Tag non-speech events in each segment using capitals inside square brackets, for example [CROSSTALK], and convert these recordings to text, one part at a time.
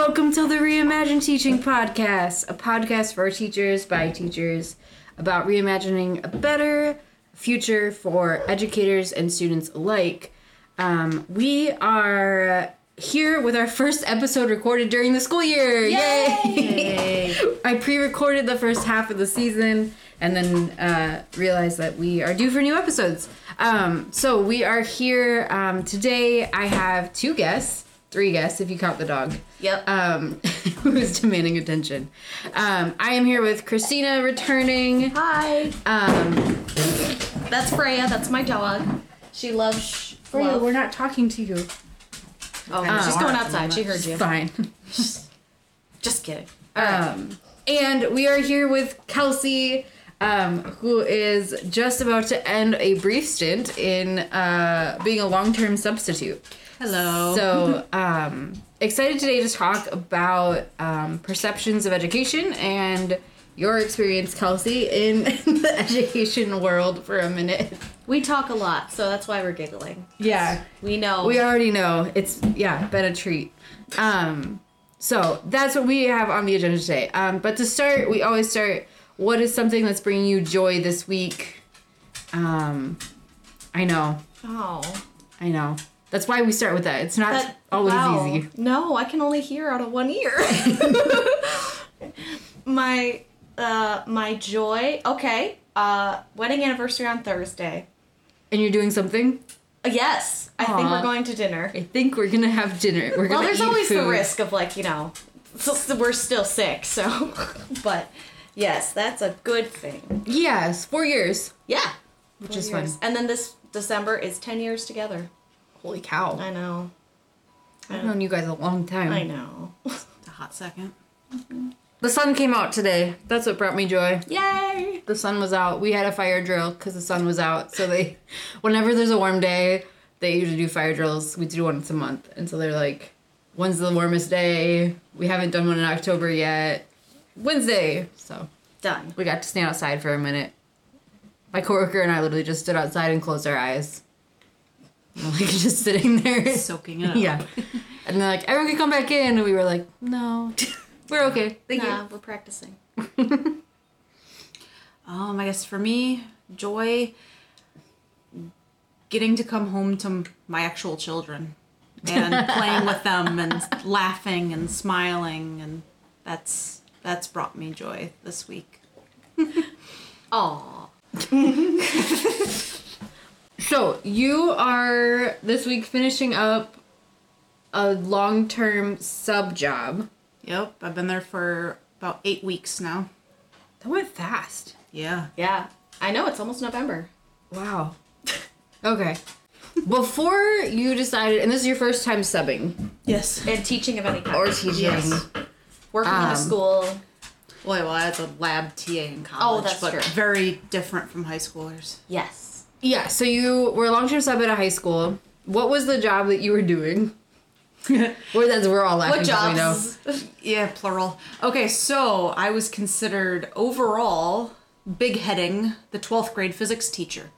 Welcome to the Reimagine Teaching Podcast, a podcast for teachers by teachers about reimagining a better future for educators and students alike. Um, we are here with our first episode recorded during the school year. Yay! Yay. I pre recorded the first half of the season and then uh, realized that we are due for new episodes. Um, so we are here um, today. I have two guests, three guests if you count the dog. Yep. Um, [LAUGHS] who's demanding attention. Um, I am here with Christina returning. Hi. Um, That's Freya. That's my dog. She loves. Freya, love. we're not talking to you. Oh, she's going outside. She heard you. Fine. [LAUGHS] Just kidding. Um, and we are here with Kelsey, um, who is just about to end a brief stint in uh, being a long term substitute. Hello. So, um, excited today to talk about um, perceptions of education and your experience, Kelsey, in [LAUGHS] the education world for a minute. We talk a lot, so that's why we're giggling. Yeah. We know. We already know it's yeah been a treat. Um, so that's what we have on the agenda today. Um, but to start, we always start. What is something that's bringing you joy this week? Um, I know, Oh. I know. That's why we start with that. It's not That, always wow. easy. No, I can only hear out of one ear. [LAUGHS] my uh my joy. Okay. Uh wedding anniversary on Thursday. And you're doing something. Uh, yes. I think we're going to dinner. I think we're gonna have dinner. We're gonna Well, there's always the risk of like, you know, we're still sick, so [LAUGHS] but yes, that's a good thing. Yes, four years, Yeah. which Four is years. fun. And then this December is 10 years together. Holy cow! I know. I've known you guys a long time. I know. It's [LAUGHS] a hot second. The sun came out today. That's what brought me joy. Yay! the sun was out. We had a fire drill because the sun was out. So they, [LAUGHS] whenever there's a warm day, they usually do fire drills. We do once a month, and so they're like, "When's the warmest day?" We haven't done one in October yet. Wednesday. So Done. we got to stand outside for a minute. My coworker and I literally just stood outside and closed our eyes. Like [LAUGHS] just sitting there. Soaking it up. yeah. And they're like, everyone can come back in. And we were like, no, [LAUGHS] we're okay. Thank Nah, we're practicing. [LAUGHS] Um, I guess for me, joy getting to come home to my actual children and playing with them and laughing and smiling and that's that's brought me joy this week. Aw. So you are this week finishing up a long term sub job. Yep, I've been there for about 8 weeks now. That went fast. Yeah. Yeah. I know, it's almost November. Wow. [LAUGHS] Okay. Before you decided, and this is your first time subbing Yes. And teaching of any kind. or teaching, Yes. Working in Um, a school. Well, well, I was a lab TA in college, Oh, that's but true. very different from high schoolers. Yes. Yeah. So you were a long term sub at a high school. What was the job that you were doing? [LAUGHS] Where that's we're all laughing. What 'cause we know. jobs? [LAUGHS] Yeah, plural. Okay, so I was considered overall big heading the 12th grade physics teacher.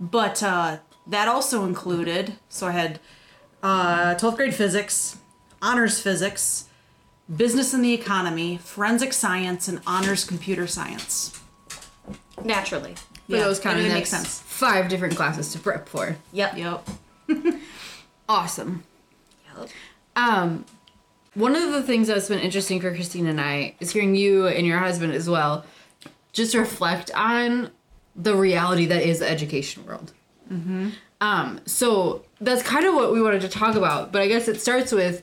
But uh, that also included, so I had uh, 12th grade physics, honors physics, business and the economy, forensic science, and honors computer science. Naturally. For those kind of it makes sense. Five different classes to prep for. Yep. Yep. [LAUGHS] Awesome. Yep. Um, one of the things that's been interesting for Christine and I is hearing you and your husband as well just reflect on the reality that is the education world. Mm-hmm. Um, so that's kind of what we wanted to talk about, but I guess it starts with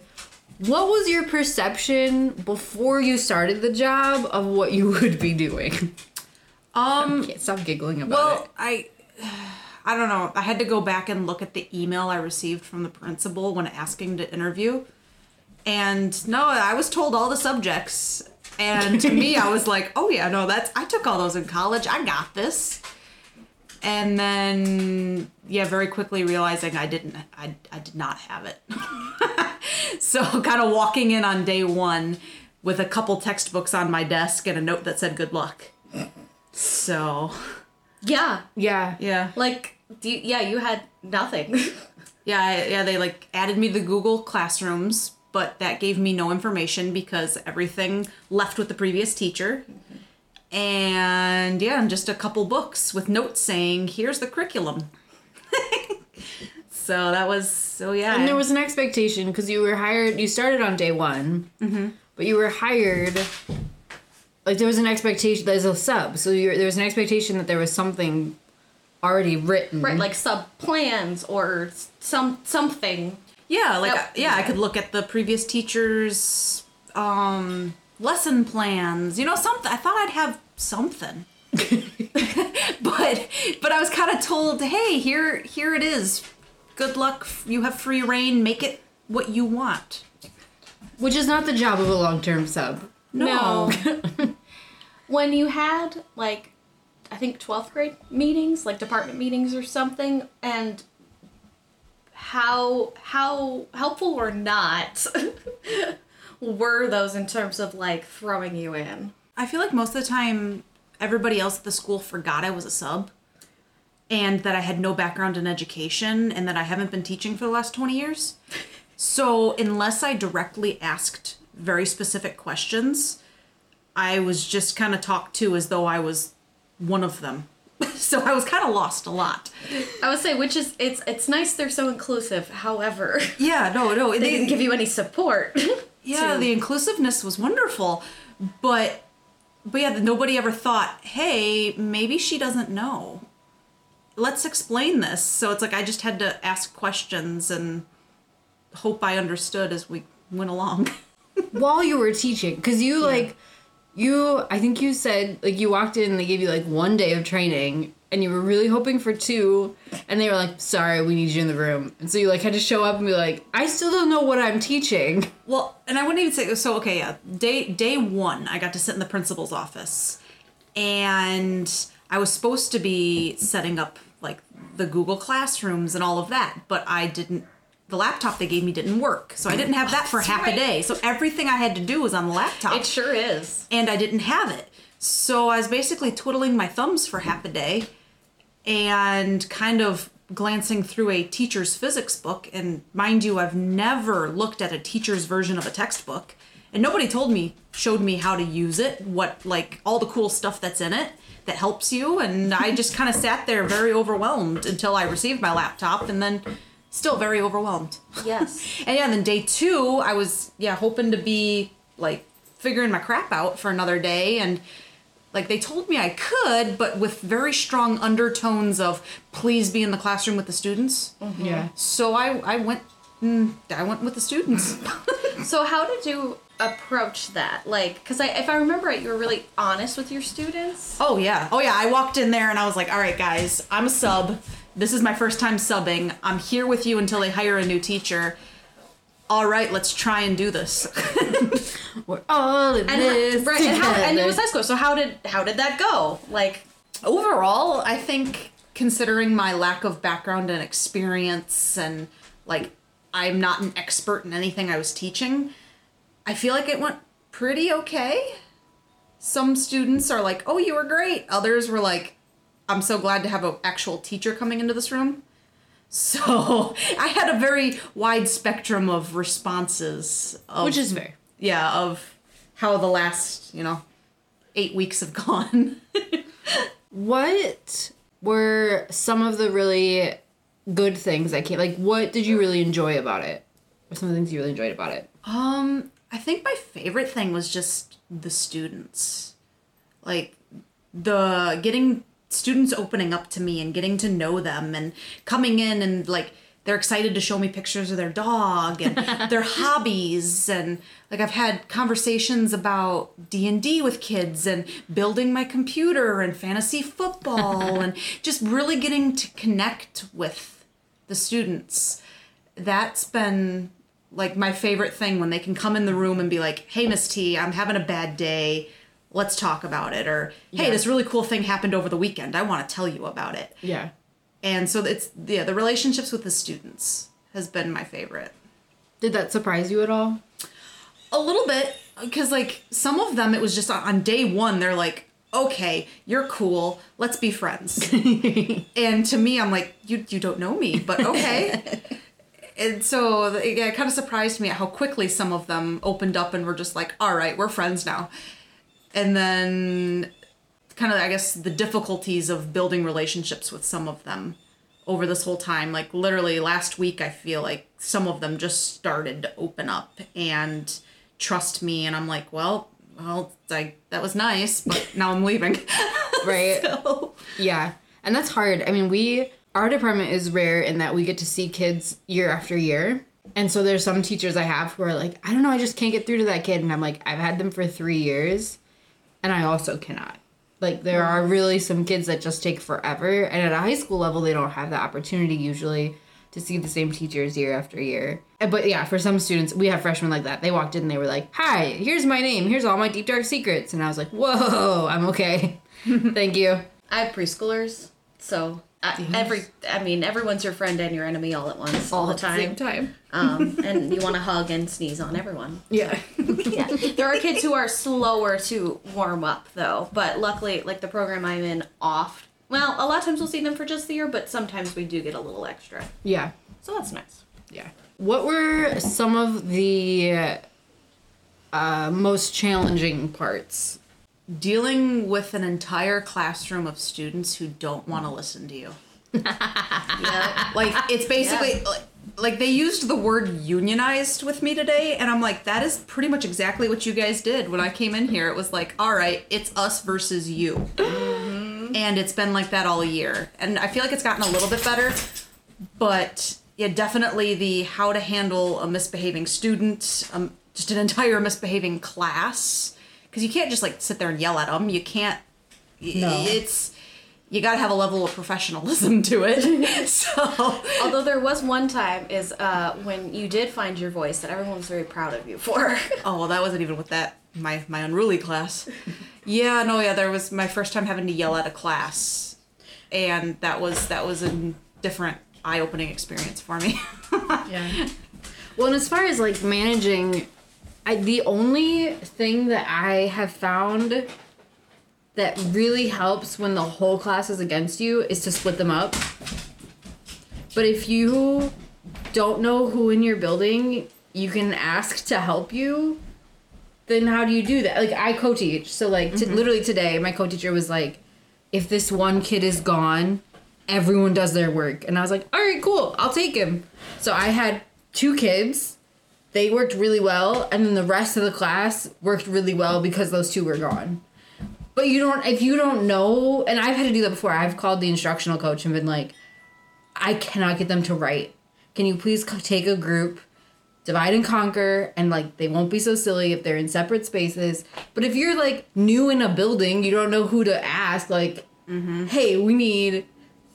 what was your perception before you started the job of what you would be doing? [LAUGHS] Um, stop giggling about it. Well, it. I [SIGHS] I don't know. I had to go back and look at the email I received from the principal when asking to interview. And no, I was told all the subjects. And to me, I was like, "Oh yeah, no, that's I took all those in college. I got this." And then yeah, very quickly realizing I didn't I I did not have it. [LAUGHS] so kind of walking in on day 1 with a couple textbooks on my desk and a note that said good luck. So, Yeah. Yeah. yeah. Like, do you, yeah, you had nothing. [LAUGHS] Yeah, I, yeah, they like added me to Google Classrooms but that gave me no information because everything left with the previous teacher. And yeah, and just a couple books with notes saying, here's the curriculum. [LAUGHS] so that was, so yeah. And there was an expectation because you were hired. You started on day one, Mm-hmm. but you were hired. Like there was an expectation. There's a sub, so you there was an expectation that there was something already written. Right, like sub plans or some something. Yeah, like Yep. yeah, I could look at the previous teacher's um lesson plans. You know, something. I thought I'd have something. [LAUGHS] but but I was kind of told, "Hey, here here it is. Good luck. You have free rein. Make it what you want." which is not the job of a long term sub. No. [LAUGHS] when you had like I think 12th grade meetings, like department meetings or something and how how helpful or not [LAUGHS] were those in terms of like throwing you in? I feel like most of the time, everybody else at the school forgot I was a sub, and that I had no background in education, and that I haven't been teaching for the last twenty years. So unless I directly asked very specific questions, I was just kind of talked to as though I was one of them. [LAUGHS] so I was kind of lost a lot. I would say which is it's it's nice they're so inclusive. However, [LAUGHS] Yeah, no, no, they didn't give you any support. [LAUGHS] yeah to- the inclusiveness was wonderful but but yeah nobody ever thought hey maybe she doesn't know let's explain this so it's like i just had to ask questions and hope i understood as we went along While you were teaching, because you like, you I think you said like you walked in, and they gave you like one day of training, and you were really hoping for two, and they were like, "Sorry, we need you in the room," and so you like had to show up and be like, "I still don't know what I'm teaching." well and i wouldn't even say so okay yeah. Day day one i got to sit in the principal's office and i was supposed to be setting up like the google classrooms and all of that but i didn't the laptop they gave me didn't work. So i didn't have that for [LAUGHS] half right. a day. So everything i had to do was on the laptop. It sure is. and i didn't have it. So i was basically twiddling my thumbs for half a day and kind of glancing through a teacher's physics book. And mind you i've never looked at a teacher's version of a textbook. And nobody told me showed me how to use it what like all the cool stuff that's in it that helps you. And i just kind of sat there very overwhelmed until i received my laptop. And then still very overwhelmed Yes. [LAUGHS] and yeah, then day two, I was yeah hoping to be like figuring my crap out for another day, and like they told me I could, but with very strong undertones of please be in the classroom with the students. Yeah. So I I went mm, I went with the students. [LAUGHS] So how did you approach that? Like, because I, if I remember right, you were really honest with your students. oh yeah, oh yeah. I walked in there and I was like, all right, guys, I'm a sub. This is my first time subbing. I'm here with you until they hire a new teacher. All right, let's try and do this. [LAUGHS] We're all in And this right, and, how, and it was high school. So how did how did that go? Like, overall, I think considering my lack of background and experience and like I'm not an expert in anything I was teaching, I feel like it went pretty okay. Some students are like, "Oh, you were great." Others were like, "I'm so glad to have an actual teacher coming into this room." So, [LAUGHS] I had a very wide spectrum of responses of which is fair. yeah, of how the last, you know, 8 weeks have [LAUGHS] gone. What were some of the really good things that came? Like, what did you really enjoy about it? What some of the things you really enjoyed about it? Um, I think my favorite thing was just the students. Like the getting students opening up to me and getting to know them and coming in and like they're excited to show me pictures of their dog and [LAUGHS] their hobbies and like I've had conversations about D&D with kids and building my computer and fantasy football [LAUGHS] and just really getting to connect with the students. That's been like my favorite thing when they can come in the room and be like, "Hey, Miss T, I'm having a bad day. Let's talk about it." Or, "Hey, Yeah. this really cool thing happened over the weekend. I want to tell you about it." Yeah. And so it's yeah, the relationships with the students has been my favorite. Did that surprise you at all? A little bit because like some of them it was just on, day 1 they're like, "Okay, you're cool. Let's be friends." [LAUGHS] and to me I'm like, "You you don't know me, but okay." [LAUGHS] and so it, it kind of surprised me at how quickly some of them opened up and were just like, all right, we're friends now. And then kind of, I guess, the difficulties of building relationships with some of them over this whole time. Like literally last week, I feel like some of them just started to open up and trust me. And I'm like, well, well, like that was nice, but [LAUGHS] now I'm leaving. [LAUGHS] Right. So- Yeah. And that's hard. I mean, we our department is rare in that we get to see kids year after year. And so there's some teachers I have who are like, I don't know, I just can't get through to that kid. And I'm like, I've had them for three years and I also cannot. Like there are really some kids that just take forever. And at a high school level they don't have the opportunity usually to see the same teachers year after year. But yeah, for some students, we have freshmen like that. They walked in and they were like, Hi, here's my name. Here's all my deep dark secrets. And I was like, Whoa, [LAUGHS] I'm okay. [LAUGHS] Thank you. I have preschoolers, so I, every I mean everyone's your friend and your enemy all at once, all, the time. same time. Um, and you want to hug and sneeze on everyone. Yeah. yeah. [LAUGHS] There are kids who are slower to warm up though, but luckily, like the program I'm in, off. Well, a lot of times we'll see them for just the year, but sometimes we do get a little extra, Yeah. so that's nice. Yeah. What were some of the uh, most challenging parts? Dealing with an entire classroom of students who don't want to listen to you. [LAUGHS] Yeah. Like it's basically like, like they used the word unionized with me today and I'm like that is pretty much exactly what you guys did when I came in here. It was like, "All right, it's us versus you." And it's been like that all year. And I feel like it's gotten a little bit better, but yeah, definitely the how to handle a misbehaving student, um, just an entire misbehaving class because you can't just like sit there and yell at them. You can't No. it's you got to have a level of professionalism to it. [LAUGHS] so Although there was one time is uh, when you did find your voice that everyone was very proud of you for. [LAUGHS] Oh well, that wasn't even with that my my unruly class. [LAUGHS] yeah, no, yeah, there was my first time having to yell at a class, and that was that was a different eye-opening experience for me. Yeah. Well, and as far as like managing, I, the only thing that I have found that really helps when the whole class is against you is to split them up. But if you don't know who in your building you can ask to help you, then how do you do that? Like I co-teach, so like t- mm-hmm. literally today, my co-teacher was like, "If this one kid is gone, everyone does their work," and I was like, "All right, cool, I'll take him." So I had two kids. They worked really well, and then the rest of the class worked really well because those two were gone. But you don't, if you don't know, and I've had to do that before. I've called the instructional coach and been like, I cannot get them to write. Can you please take a group, divide and conquer, and like they won't be so silly if they're in separate spaces. But if you're like new in a building, you don't know who to ask. Like, mm-hmm. hey, we need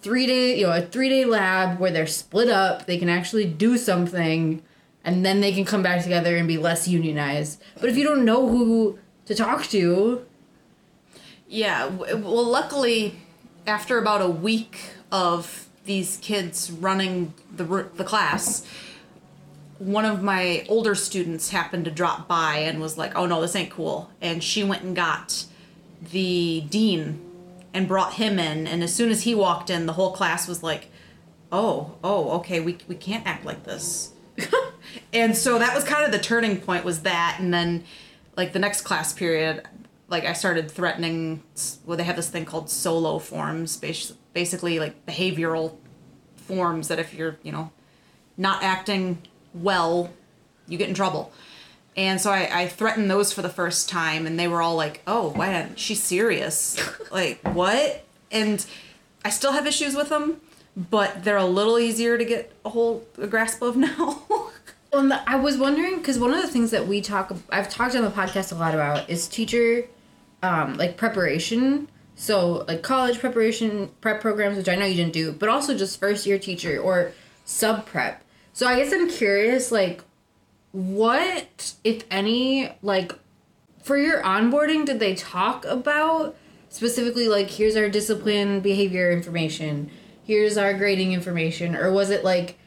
three day, you know, a three day lab where they're split up. They can actually do something, and then they can come back together and be less unionized. But if you don't know who to talk to, Yeah, well, luckily, after about a week of these kids running the the class, one of my older students happened to drop by and was like, "Oh no, this ain't cool," and she went and got the dean and brought him in, and as soon as he walked in, the whole class was like, "Oh, oh, okay, we we can't act like this." [LAUGHS] and so that was kind of the turning point was that and then like the next class period like i started threatening well they have this thing called solo forms bas- basically like behavioral forms that if you're you know not acting well you get in trouble. And so I, I threatened those for the first time and they were all like oh wow she's serious. [LAUGHS] Like what? And i still have issues with them but they're a little easier to get a whole a grasp of [LAUGHS] now Well, I was wondering because one of the things that we talk, I've talked on the podcast a lot about is teacher, um, like preparation. So like college preparation prep programs, which I know you didn't do, but also just first year teacher or sub prep. So I guess I'm curious, like, what if any like for your onboarding did they talk about specifically like here's our discipline behavior information here's our grading information or was it like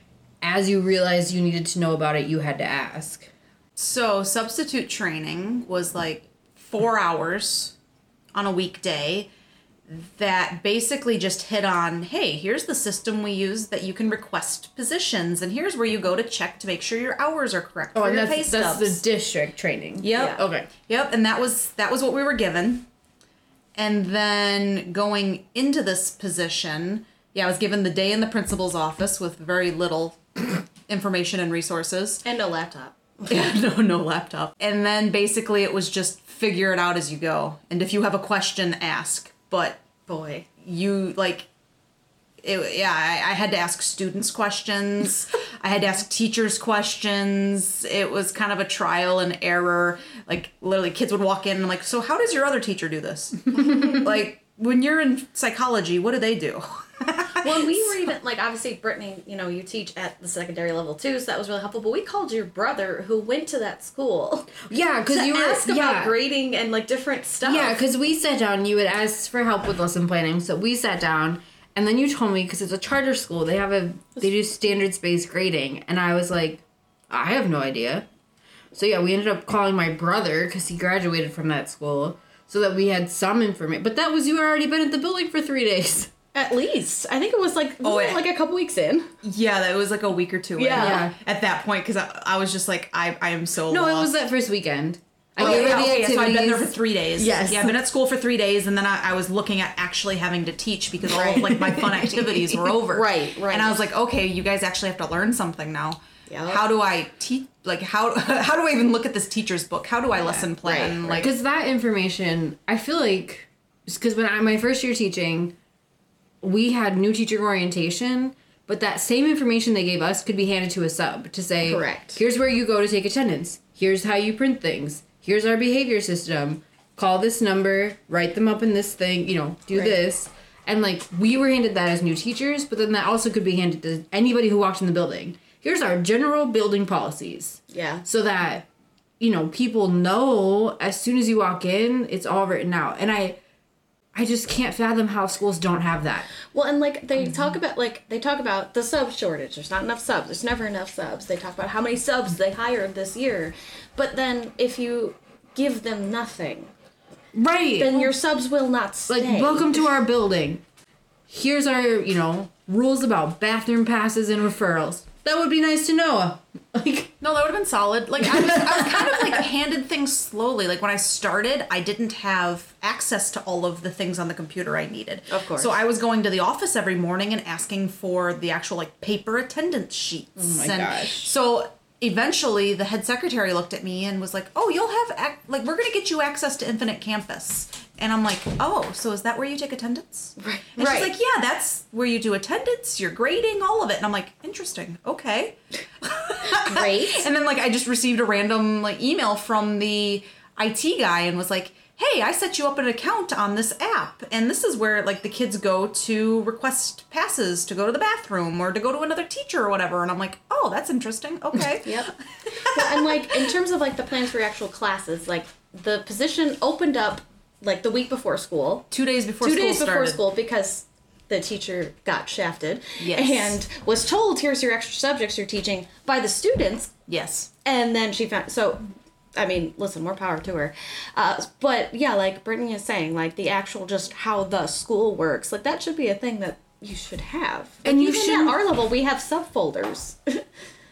as you realized you needed to know about it you had to ask So substitute training was like four hours on a weekday. that basically just hit on hey here's the system we use that you can request positions and here's where you go to check to make sure your hours are correct Oh, and that's that's the district training. Yep. Yeah. Okay. Yep, and that was that was what we were given. And then going into this position, yeah, I was given the day in the principal's office with very little information and resources. And no laptop. [LAUGHS] Yeah, no, no laptop. And then basically it was just figure it out as you go. And if you have a question, ask. But Boy. you like it, yeah I, I had to ask students questions [LAUGHS] i had to ask teachers questions it was kind of a trial and error like literally kids would walk in and like so how does your other teacher do this [LAUGHS] like when you're in psychology what do they do [LAUGHS] Well, we were even like obviously Brittany, you know, you teach at the secondary level too, so that was really helpful. But we called your brother who went to that school [LAUGHS] Yeah, because you were ask about yeah. grading and like different stuff. Yeah, because we sat down. You had asked for help with lesson planning, so we sat down, and then you told me because it's a charter school, they have a they do standards based grading, and I was like, I have no idea. So yeah, we ended up calling my brother because he graduated from that school, so that we had some information. But that was you had already been at the building for three days. At least I think it was like Oh, it like a couple weeks in. yeah that was like a week or two in Yeah. Yeah. at that point because I, I was just like i, I am so No, it was that first weekend. I Oh, yeah, okay, so I've been there for three days. Yes. Yeah, I've been at school for three days, and then I, I was looking at actually having to teach because all of like my fun [LAUGHS] activities were over. Right, right. And I was like, okay, you guys actually have to learn something now. Yeah. How do I teach? Like, how [LAUGHS] how do I even look at this teacher's book? How do I lesson plan? right, Like, because that information i feel like because when i my first year teaching we had new teacher orientation but that same information they gave us could be handed to a sub to say Correct. here's where you go to take attendance. Here's how you print things. Here's our behavior system. Call this number write them up in this thing you know do Right. this. And like we were handed that as new teachers but then that also could be handed to anybody who walked in the building. Here's our general building policies. Yeah. so that you know people know as soon as you walk in it's all written out. And i i just can't fathom how schools don't have that Well, and like they talk about like they talk about the sub shortage. There's not enough subs. There's never enough subs. They talk about how many subs they hired this year. But then if you give them nothing, right then your subs will not stay. like welcome to our building here's our you know rules about bathroom passes and referrals that would be nice to know [LAUGHS] like no, that would have been solid. Like, I was, I was kind of like handed things slowly. Like when I started, I didn't have access to all of the things on the computer I needed. Of course. So I was going to the office every morning and asking for the actual like paper attendance sheets. Oh my gosh. So eventually the head secretary looked at me and was like, "Oh, you'll have ac- like we're going to get you access to Infinite Campus." And I'm like, "Oh, so is that where you take attendance?" Right. And Right. she's like, "Yeah, that's where you do attendance, your grading, all of it." And I'm like, "Interesting. Okay." [LAUGHS] Great. And then like I just received a random like email from the IT guy and was like, "Hey, I set you up an account on this app, and this is where like the kids go to request passes to go to the bathroom or to go to another teacher or whatever." And I'm like, "Oh, that's interesting. Okay." [LAUGHS] Yep. [LAUGHS] well, and like in terms of like the plans for your actual classes, like the position opened up like the week before school, Two days before two school days before started. school because the teacher got shafted Yes. and was told here's your extra subjects you're teaching by the students Yes. and then she found so i mean listen more power to her uh, but yeah like brittany is saying like the actual just how the school works like that should be a thing that you should have And you even shouldn't- at our level we have subfolders right [LAUGHS]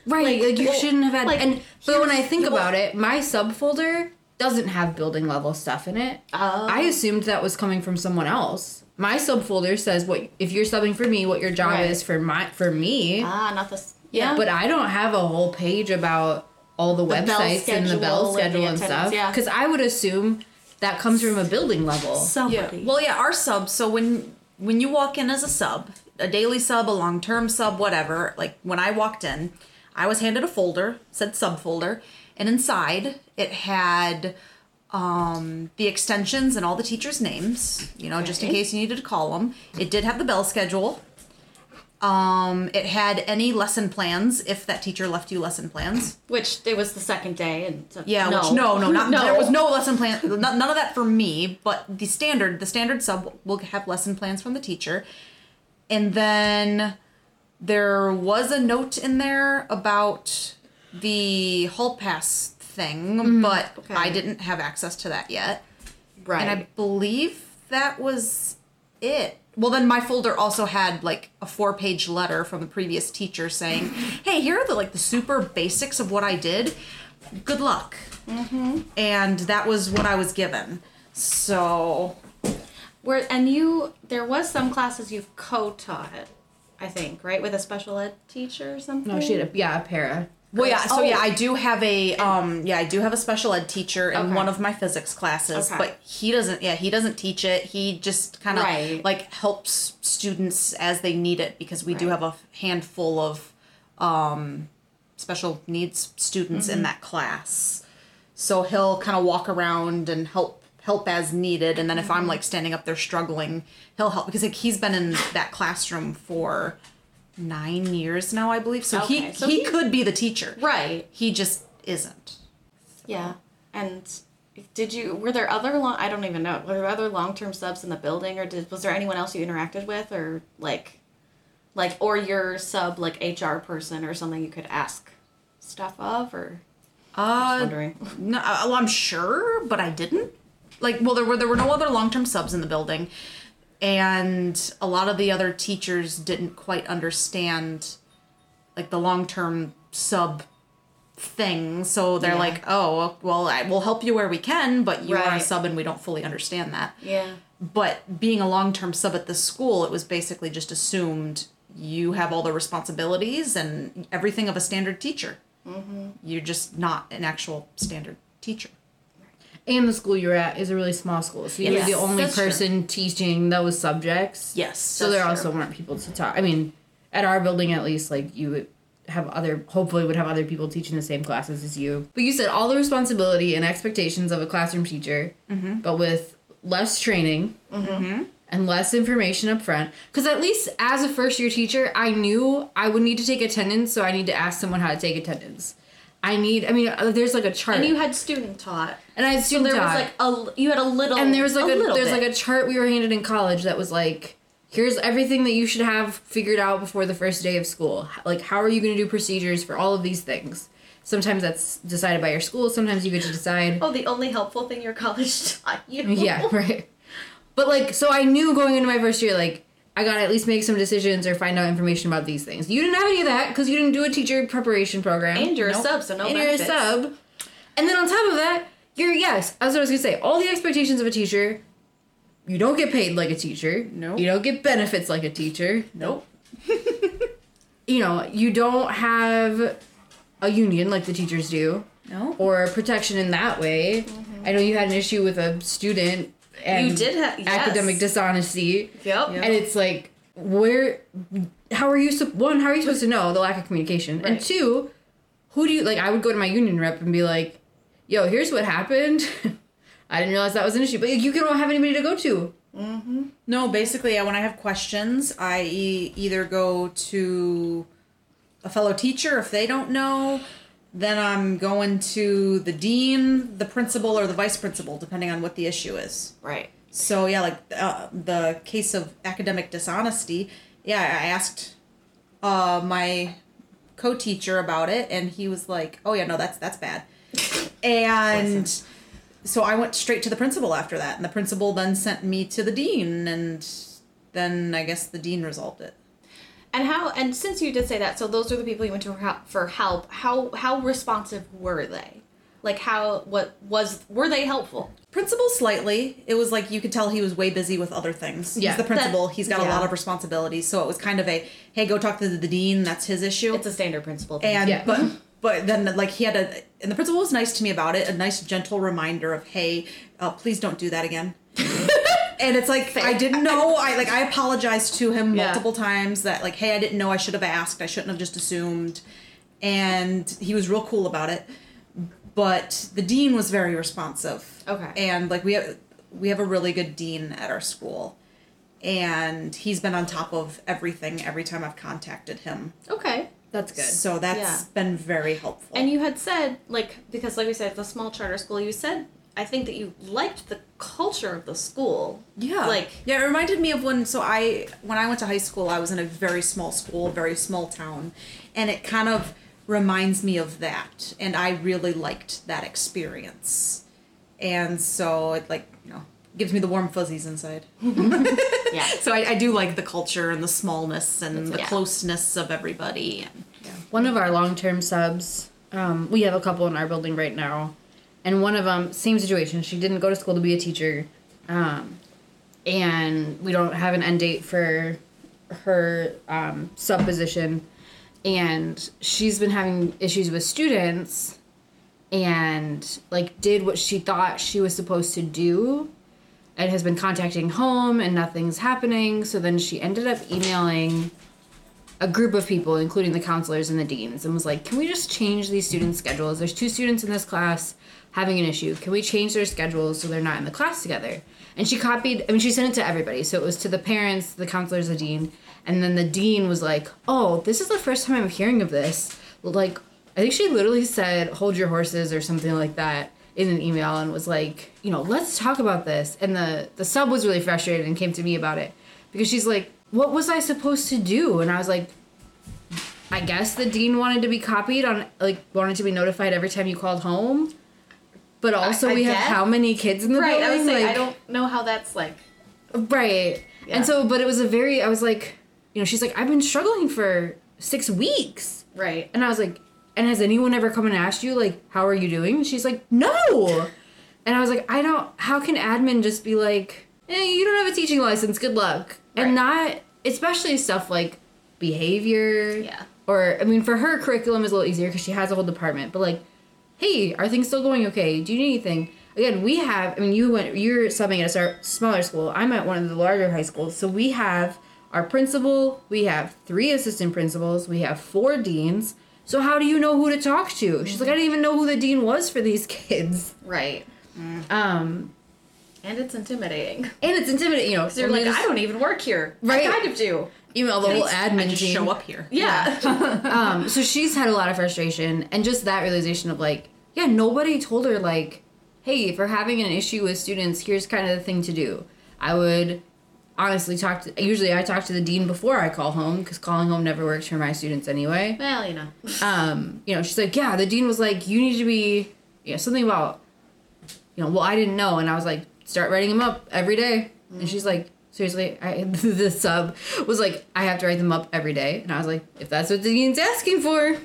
Like, like, you well, shouldn't have had like, and but when i think well- about it my subfolder doesn't have building level stuff in it Oh. i assumed that was coming from someone else my subfolder says what if you're subbing for me what your job Right. is for my for me ah not this yeah But I don't have a whole page about all the, bell websites and the bell schedule and the and, stuff. yeah. Because I would assume that comes from a building level. Yeah. somebody Well, yeah, our subs. So when when you walk in as a sub, a daily sub, a long term sub, whatever. Like when I walked in, I was handed a folder, said subfolder, and inside it had um, the extensions and all the teachers' names. You know, just in case you needed to call them. It did have the bell schedule. Um, it had any lesson plans if that teacher left you lesson plans. which it was the second day and so, Yeah, no. which no, no, not no. there was [LAUGHS] no lesson plan. None, none of that for me. But the standard, the standard sub will have lesson plans from the teacher, and then there was a note in there about the hall pass thing, but Okay. I didn't have access to that yet, right and I believe that was it. Well, then my folder also had like a four-page letter from the previous teacher saying, [LAUGHS] "Hey, here are the like the super basics of what I did. Good luck." Mm-hmm. And that was what I was given. So Where and you there was some classes you've co-taught, I think, right, with a special ed teacher or something. No, she had a yeah, a para. Well, yeah. So Oh. yeah, I do have a um. Yeah, I do have a special ed teacher in Okay. one of my physics classes, Okay. but he doesn't. Yeah, he doesn't teach it. He just kind of Right. like helps students as they need it because we do have a handful of um special needs students Mm-hmm. in that class. So he'll kind of walk around and help help as needed, and then if Mm-hmm. I'm like standing up there struggling, he'll help because like he's been in that classroom for nine years now, I believe. So Okay, he so he he- could be the teacher. Right. He just isn't. Yeah. And did you were there other long I don't even know. Were there other long term subs in the building or did was there anyone else you interacted with or like like or your sub like HR person or something you could ask stuff of or Uh, wondering. [LAUGHS] no, well, I'm sure, but I didn't. Like, well, there were there were no other long term subs in the building, and a lot of the other teachers didn't quite understand, like the long term sub thing. So they're Yeah. like, "Oh, well, I, we'll help you where we can, but you are a sub, and we don't fully understand that." Yeah. But being a long term sub at the school, it was basically just assumed you have all the responsibilities and everything of a standard teacher. Mm-hmm. You're just not an actual standard teacher. And the school you're at is a really small school, so you're Yes, the only that's true. person teaching those subjects. Yes. So there true. also weren't people to talk. I mean, at our building at least, like you would have other, hopefully would have other people teaching the same classes as you. But you said all the responsibility and expectations of a classroom teacher, mm-hmm. but with less training mm-hmm. and less information up front. Because at least as a first year teacher, I knew I would need to take attendance, so I need to ask someone how to take attendance. I need. I mean, uh, there's like a chart, And you had student taught. and I had So student there was like a you had a little and there was like a, little there's like a chart we were handed in college that was like here's everything that you should have figured out before the first day of school like how are you going to do procedures for all of these things sometimes that's decided by your school sometimes you get to decide Oh, the only helpful thing your college [LAUGHS] taught you. yeah [LAUGHS] right but like so i knew going into my first year like i gotta at least make some decisions or find out information about these things you didn't have any of that because you didn't do a teacher preparation program And you're Nope. a sub, so no and you're a sub. And then on top of that, you're yes, that's what I was gonna say. All the expectations of a teacher, you don't get paid like a teacher. Nope. You don't get benefits like a teacher. Nope. [LAUGHS] You know, you don't have a union like the teachers do. No. Or protection in that way. Mm-hmm. I know you had an issue with a student and You did ha- yes. academic dishonesty. Yep. And it's like, where, how are you, one, how are you supposed to know the lack of communication? And two, who do you, like, I would go to my union rep and be like, yo, here's what happened. [LAUGHS] I didn't realize that was an issue. But like, you don't have anybody to go to. Mm-hmm. No, basically, when I have questions, I e- either go to a fellow teacher if they don't know. Then I'm going to the dean, the principal, or the vice principal, depending on what the issue is. Right. So yeah, like uh, the case of academic dishonesty. Yeah, I asked uh, my co-teacher about it, and he was like, "Oh yeah, no, that's that's bad." [LAUGHS] and so I went straight to the principal after that, and the principal then sent me to the dean, and then I guess the dean resolved it. And how? And since you did say that, so those are the people you went to for help- for help. How how responsive were they? Like how? What was? Were they helpful? Principal slightly. It was like you could tell he was way busy with other things. Yeah. He's the principal. That- He's got a lot of responsibilities. So it was kind of a, hey, go talk to the dean. That's his issue. It's a standard principal. thing. and Yeah. but but then like he had a and the principal was nice to me about it a nice gentle reminder of hey uh, please don't do that again [LAUGHS] and it's like i didn't know i like i apologized to him Yeah. multiple times that like hey i didn't know i should have asked i shouldn't have just assumed and he was real cool about it but the dean was very responsive Okay. and like we have we have a really good dean at our school and he's been on top of everything every time i've contacted him okay. That's good. so that's Yeah. been very helpful. And you had said like because like we said, it's a small charter school. You said I think that you liked the culture of the school. yeah, Like yeah, it reminded me of when so I when I went to high school, I was in a very small school, very small town, and it kind of reminds me of that. And I really liked that experience. And so it like you know gives me the warm fuzzies inside. [LAUGHS] Yeah. So I, I do like the culture and the smallness and the Yeah. closeness of everybody. And, One of our long term subs, um, we have a couple in our building right now, and one of them, same situation. She didn't go to school to be a teacher, um, and we don't have an end date for her um, sub position, and she's been having issues with students, and like did what she thought she was supposed to do and has been contacting home and nothing's happening so then she ended up emailing a group of people, including the counselors and the deans, and was like, "Can we just change these students' schedules? There's two students in this class having an issue. Can we change their schedules so they're not in the class together?" And she copied. I mean, she sent it to everybody, so it was to the parents, the counselors, the dean, and then the dean was like, "Oh, this is the first time I'm hearing of this." Like, I think she literally said, "Hold your horses" or something like that in an email, and was like, "You know, let's talk about this." And the the sub was really frustrated and came to me about it because she's like, "What was I supposed to do?" And I was like, I guess the dean wanted to be copied on, like, wanted to be notified every time you called home. But also, I we have guess. how many kids in the Right. building? I was saying like, I don't know how that's like. Right. Yeah. And so, but it was a very, I was like, you know, she's like, I've been struggling for six weeks. Right. And I was like, and has anyone ever come and asked you, like, how are you doing? And she's like, no. And I was like, I don't, how can admin just be like, eh, you don't have a teaching license, good luck. Right. And not, especially stuff like behavior. Yeah. Or, I mean, for her, curriculum is a little easier because she has a whole department. But like, hey, are things still going okay? Do you need anything? Again, we have. I mean, you went. You're subbing at a smaller school. I'm at one of the larger high schools. So we have our principal. We have three assistant principals. We have four deans. So how do you know who to talk to? She's like, I didn't even know who the dean was for these [LAUGHS] kids. Right. Um, And it's intimidating. and it's intimidating. You know, So you're like, you I don't even work here. Right. I kind of do. email the whole admin I just team. show up here. Yeah. [LAUGHS] um, so she's had a lot of frustration and just that realization of like, yeah, nobody told her like, hey, if we're having an issue with students, here's kind of the thing to do. I would honestly talk to. Usually, I talk to the dean before I call home because calling home never works for my students anyway. well, you know. Um, you know, she's like, yeah, the dean was like, you need to be, you know, something about, you know, well, I didn't know, and I was like, start writing them up every day, and she's like. Seriously, I, [LAUGHS] the sub was like, I have to write them up every day. And I was like, if that's what the dean's asking for,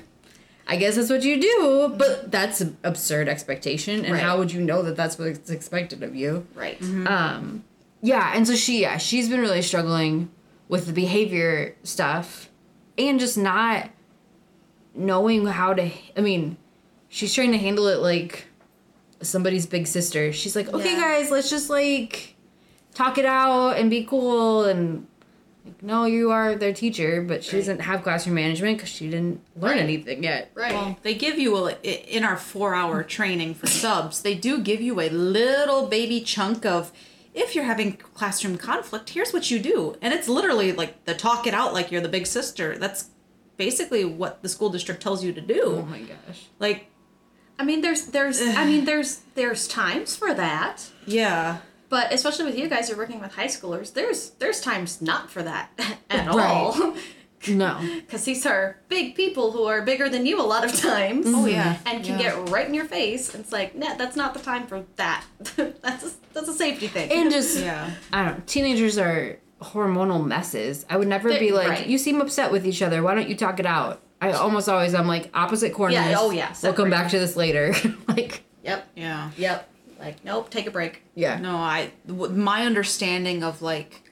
I guess that's what you do. But that's an absurd expectation. And Right. how would you know that that's what's expected of you? Right. Um, yeah, and so she, yeah, she's been really struggling with the behavior stuff and just not knowing how to. I mean, she's trying to handle it like somebody's big sister. She's like, okay, Yeah. guys, let's just like talk it out and be cool and. Like, no, you are their teacher, but she Right. doesn't have classroom management because she didn't learn Right. anything yet. Right. Well, they give you a, in our four-hour [LAUGHS] training for subs. They do give you a little baby chunk of if you're having classroom conflict. Here's what you do, and it's literally like the talk it out like you're the big sister. That's basically what the school district tells you to do. Oh my gosh. Like, I mean, there's, there's, I mean, there's, there's times for that. yeah, But especially with you guys, you're working with high schoolers. There's, there's times not for that [LAUGHS] at Right. all. [LAUGHS] No. Because these are big people who are bigger than you a lot of times. Oh, yeah. And can Yeah. get right in your face. It's like, nah, that's not the time for that. [LAUGHS] that's a, that's a safety thing. And just yeah. I don't know. Teenagers are hormonal messes. I would never They- be like, right. you seem upset with each other. Why don't you talk it out? I almost always I'm like opposite corners. Yeah, oh, yeah, We'll come back to this later. [LAUGHS] like, yep. Yeah. Yep. Like, nope, take a break. yeah. No, I my understanding of like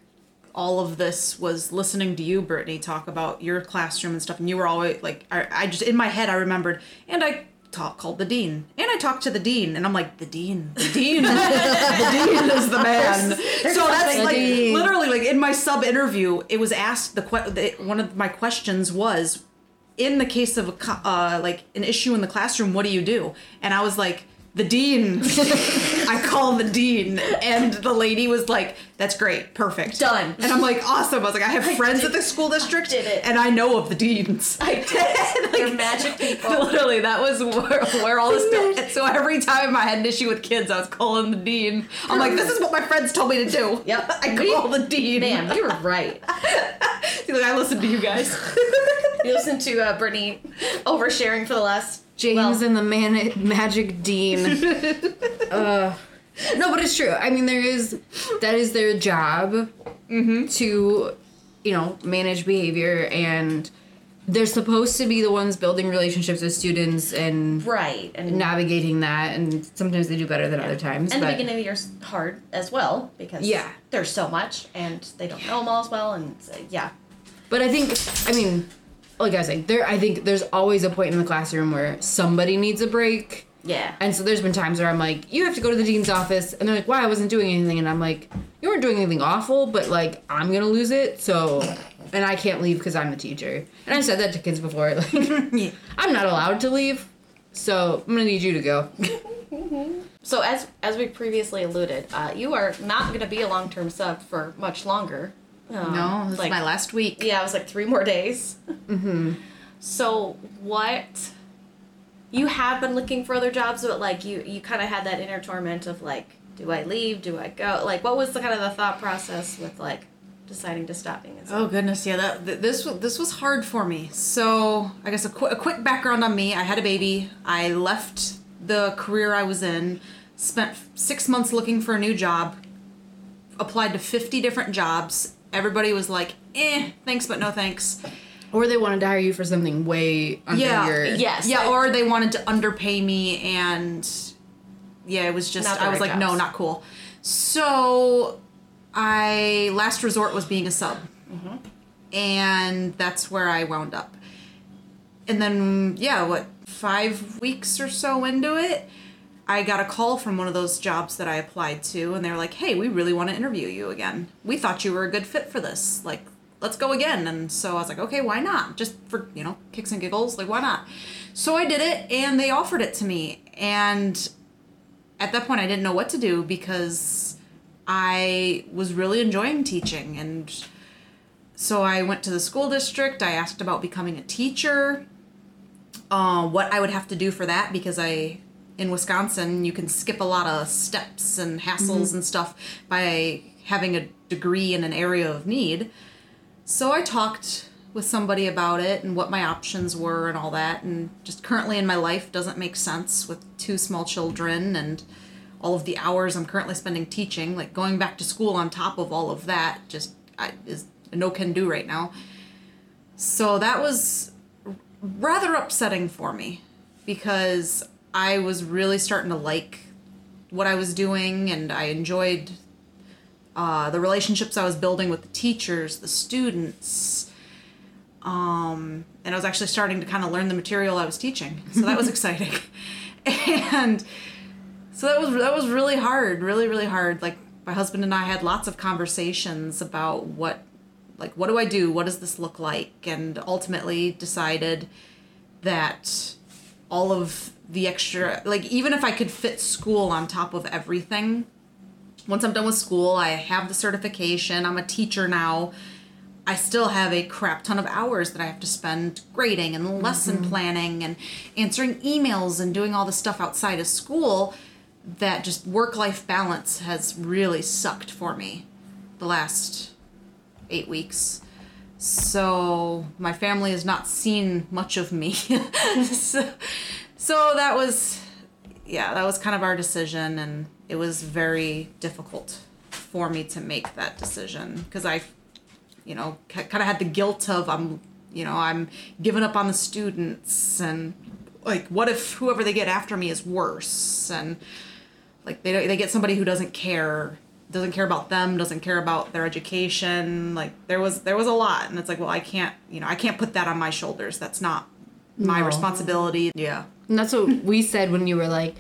all of this was listening to you, Brittany, talk about your classroom and stuff, and you were always like, I, I just in my head I remembered, and I talk, called the dean, and I talked to the dean, and I'm like, the dean, the dean, [LAUGHS] the dean is the man. so that's like dean. literally like in my sub interview, it was asked the, que- the one of my questions was, in the case of a uh, like an issue in the classroom, what do you do? And I was like, the dean. I call the dean, and the lady was like, "That's great, perfect, Done. And I'm like, "Awesome!" I was like, "I have friends at the school district, did it. and I know of the deans." I did. [LAUGHS] They're magic people. Literally, that was where, where all this stuff. So every time I had an issue with kids, I was calling the dean. I'm like, "This is what my friends told me to do." Yep. [LAUGHS] I call the dean. Man, you were right. [LAUGHS] Like, I listened to you guys. You listened to uh, Brittany oversharing for the last James well, and the man magic dean. [LAUGHS] uh no, but it's true. I mean, there is that is their job to, you know, manage behavior, and they're supposed to be the ones building relationships with students and Right. And navigating that. And sometimes they do better than other times. and the beginning of the year's hard as well because Yeah. there's so much and they don't know them all as well and uh, yeah. But I think, I mean, like I was saying, there. I think there's always a point in the classroom where somebody needs a break. Yeah. And so there's been times where I'm like, you have to go to the dean's office, and they're like, why? I wasn't doing anything, and I'm like, you weren't doing anything awful, but like I'm gonna lose it, so, and I can't leave because I'm the teacher. And I've said that to kids before, [LAUGHS] like, Yeah. I'm not allowed to leave, so I'm gonna need you to go. So as as we previously alluded, uh, you are not going to be a long term sub for much longer. Um, No, this like, is my last week. Yeah, it was like three more days. Mm-hmm. So what? You have been looking for other jobs, but like you, you kind of had that inner torment of like, do I leave? Do I go? Like, what was the kind of the thought process with like deciding to stop being? Oh goodness, yeah. That th- this was this was hard for me. So I guess a, qu- a quick background on me. I had a baby. I left the career I was in. Spent six months looking for a new job. Applied to fifty different jobs. Everybody was like, "Eh, thanks, but no thanks." Or they wanted to hire you for something way under Yeah, your. Yes. Yeah, I- or they wanted to underpay me, and yeah, it was just I was right like, no, not cool. So I last resort was being a sub, Mm-hmm. and that's where I wound up. And then yeah, what five weeks or so into it, I got a call from one of those jobs that I applied to, and they were like, "Hey, we really want to interview you again. We thought you were a good fit for this. Like, let's go again." And so I was like, "Okay, why not? Just for you know kicks and giggles, like why not?" So I did it, and they offered it to me, and at that point, I didn't know what to do because I was really enjoying teaching, and so I went to the school district. I asked about becoming a teacher uh, what I would have to do for that because I in Wisconsin you can skip a lot of steps and hassles mm-hmm. and stuff by having a degree in an area of need. So I talked with somebody about it and what my options were and all that and just currently in my life doesn't make sense with two small children and all of the hours I'm currently spending teaching like going back to school on top of all of that just I, is no can do right now. So that was rather upsetting for me because I was really starting to like what I was doing and I enjoyed uh, the relationships I was building with the teachers, the students. Um, and I was actually starting to kind of learn the material I was teaching. So that was [LAUGHS] exciting. and so that was that was really hard, really really hard. Like my husband and I had lots of conversations about what like what do I do? What does this look like? And ultimately decided that all of the extra like even if I could fit school on top of everything, once I'm done with school, I have the certification, I'm a teacher now. I still have a crap ton of hours that I have to spend grading and lesson mm-hmm. planning and answering emails and doing all the stuff outside of school that just work life balance has really sucked for me the last eight weeks. So my family has not seen much of me. [LAUGHS] so, so that was, yeah, that was kind of our decision, and it was very difficult for me to make that decision because I, you know, kind of had the guilt of I'm, you know, I'm giving up on the students, and like, what if whoever they get after me is worse, and like they they get somebody who doesn't care doesn't care about them doesn't care about their education like there was there was a lot and it's like well i can't you know i can't put that on my shoulders that's not my No. responsibility yeah And that's what we [LAUGHS] said when you were like,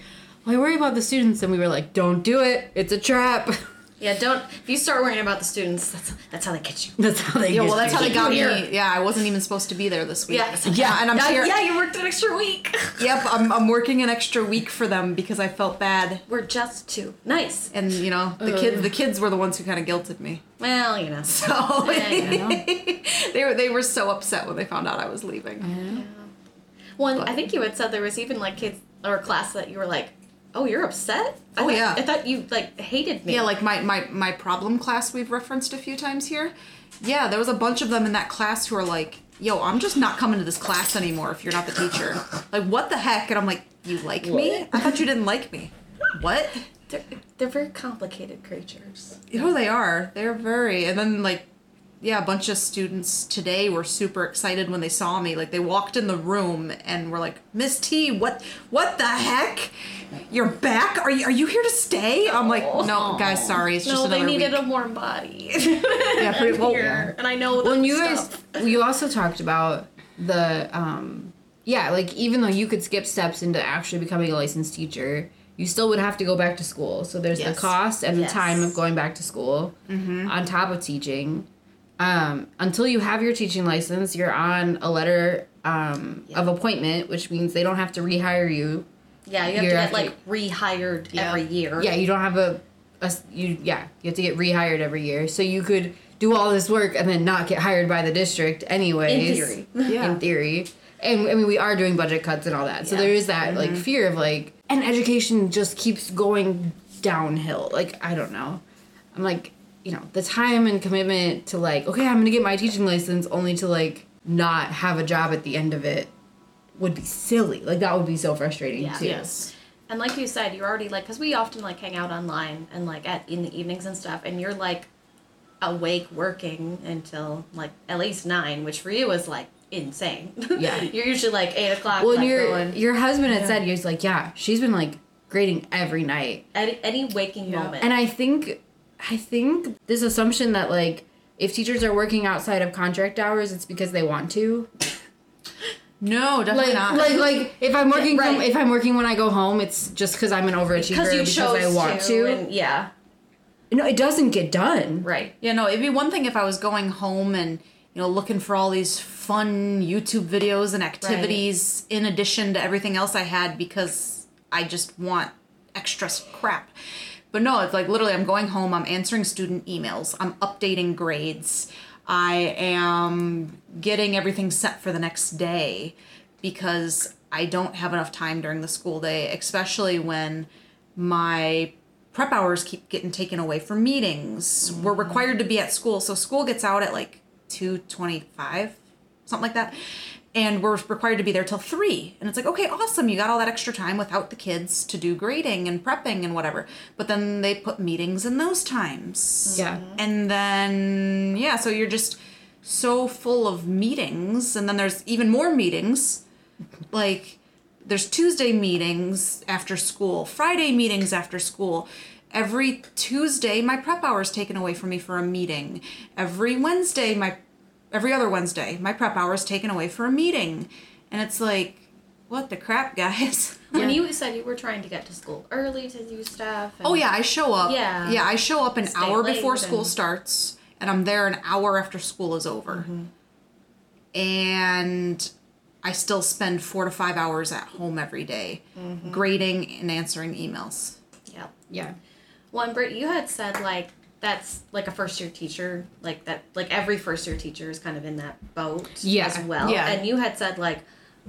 well, I worry about the students, and we were like, don't do it. It's a trap. [LAUGHS] Yeah, don't. If you start worrying about the students, that's that's how they get you. that's how they yeah well that's you. how they got me yeah i wasn't even supposed to be there this week Yeah, yeah and i'm yeah, here yeah, you worked an extra week. [LAUGHS] yep I'm, I'm working an extra week for them because i felt bad We're just two. Nice. and you know the oh, kids the kids were the ones who kind of guilted me Well, you know. so Yeah, you know. they were they were so upset when they found out i was leaving Well, I think you had said there was even like kids or a class that you were like, "Oh, you're upset." I Oh, thought- yeah. I thought you like hated me. Yeah, like my, my my problem class we've referenced a few times here. Yeah, there was a bunch of them in that class who are like, "Yo, I'm just not coming to this class anymore if you're not the teacher." Like, what the heck? And I'm like, "You like me? I thought you didn't like me." What? They're, they're very complicated creatures. You know they are. They're very and then like yeah, a bunch of students today were super excited when they saw me. Like they walked in the room and were like, "Miss T, what what the heck? You're back? Are you are you here to stay?" I'm like, "No, guys, sorry. It's just no, another they needed week." a warm body. [LAUGHS] yeah, pretty well. Here, and I know Well, and the you guys, you also talked about the, um, yeah, like even though you could skip steps into actually becoming a licensed teacher, you still would have to go back to school. So there's Yes. the cost and Yes. the time of going back to school on top of teaching. Um, until you have your teaching license, you're on a letter um, of appointment, which means they don't have to rehire you. Yeah, you have You're to get after- like rehired every year. Yeah, you don't have a, a you yeah, you have to get rehired every year. So you could do all this work and then not get hired by the district anyways. In theory. [LAUGHS] Yeah. In theory. And I mean we are doing budget cuts and all that. So Yeah. there is that like fear of like and education just keeps going downhill. Like I don't know. I'm like, you know, the time and commitment to like, okay, I'm going to get my teaching license only to like not have a job at the end of it would be silly. Like that would be so frustrating Yeah. too. Yes. And like you said, you're already like, because we often like hang out online and like at in the evenings and stuff, and you're like awake working until like at least nine, which for you is like insane. [LAUGHS] Yeah. you're usually like eight o'clock. Well, like, your going, your husband had said he was like, yeah, she's been like grading every night, any, any waking Yeah. moment. and I think, I think this assumption that like if teachers are working outside of contract hours, it's because they want to. No, definitely Like, not. like, like if I'm working from right. if I'm working when I go home, it's just because I'm an overachiever because you because I want to. and yeah, no, it doesn't get done. right. Yeah, no, it'd be one thing if I was going home and you know looking for all these fun YouTube videos and activities in addition to everything else I had because I just want extra crap. But no, it's like literally I'm going home, I'm answering student emails, I'm updating grades. I am getting everything set for the next day because I don't have enough time during the school day, especially when my prep hours keep getting taken away from meetings. We're required to be at school, so school gets out at like 2:25, something like that. And we're required to be there till 3. And it's like, "Okay, awesome. You got all that extra time without the kids to do grading and prepping and whatever." But then they put meetings in those times. Yeah. And then yeah, so you're just so full of meetings and then there's even more meetings. Like there's Tuesday meetings after school, Friday meetings after school. Every Tuesday my prep hour is taken away from me for a meeting. Every Wednesday my every other Wednesday my prep hour is taken away for a meeting. And it's like what the crap, [LAUGHS] guys? When you said you were trying to get to school early to do stuff. And Oh yeah, I show up. Yeah. Yeah, I show up an hour before school starts and I'm there an hour after school is over. Mm-hmm. And I still spend 4 to 5 hours at home every day, mm-hmm. grading and answering emails. Yeah. Yeah. Well, and Britt, you had said like that's like a first year teacher, like that, like every first year teacher is kind of in that boat Yeah, as well. yeah. And you had said like,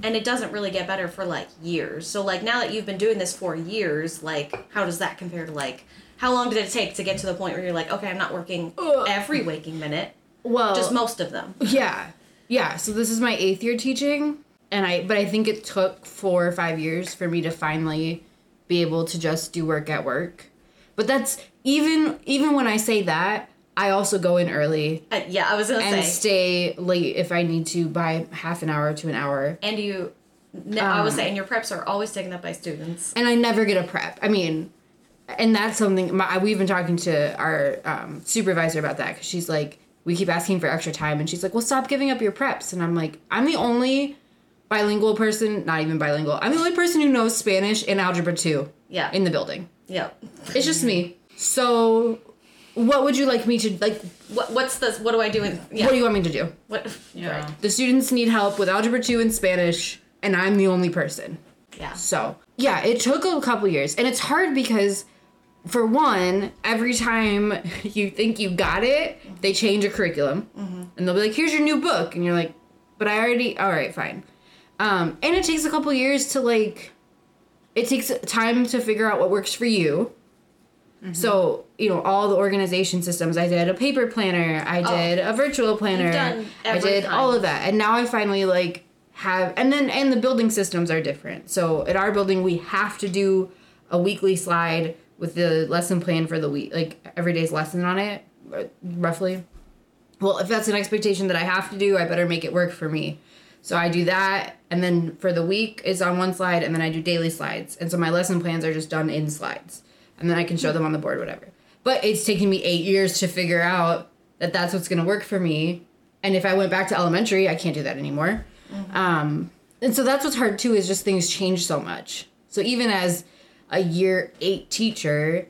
and it doesn't really get better for like years. So like now that you've been doing this for years, like how does that compare to like how long did it take to get to the point where you're like, okay, I'm not working every waking minute, Well, just most of them. [LAUGHS] Yeah. Yeah. So this is my eighth year teaching. And I but I think it took four or five years for me to finally be able to just do work at work. But that's even even when I say that, I also go in early Uh, yeah, I was gonna say. and say. stay late if I need to by half an hour to an hour. and you, no, I was Um, saying your preps are always taken up by students. And I never get a prep. I mean, and that's something my, we've been talking to our um, supervisor about that because she's like, we keep asking for extra time, and she's like, well, stop giving up your preps. And I'm like, I'm the only bilingual person, not even bilingual. I'm the only person who knows Spanish and algebra two Yeah. in the building. Yep. It's just me. So, what would you like me to like? What what's this? What do I do with? Yeah. What do you want me to do? What? Yeah. Right. The students need help with algebra two and Spanish, and I'm the only person. Yeah. So, yeah, it took a couple years. And it's hard because, for one, every time [LAUGHS] you think you got it, they change a curriculum. And they'll be like, here's your new book. And you're like, but I already, all right, fine. Um, and it takes a couple years to, like, it takes time to figure out what works for you. So, you know, all the organization systems. I did a paper planner, I did a virtual planner, I did all of that. And now I finally, like, have and then and the building systems are different. So at our building we have to do a weekly slide with the lesson plan for the week, like every day's lesson on it, roughly. Well, if that's an expectation that I have to do, I better make it work for me. So I do that, and then for the week is on one slide, and then I do daily slides. And so my lesson plans are just done in slides, and then I can show them on the board, whatever. But it's taken me eight years to figure out that that's what's gonna work for me. And if I went back to elementary, I can't do that anymore. Um, and so that's what's hard too is just things change so much. So even as a year eight teacher,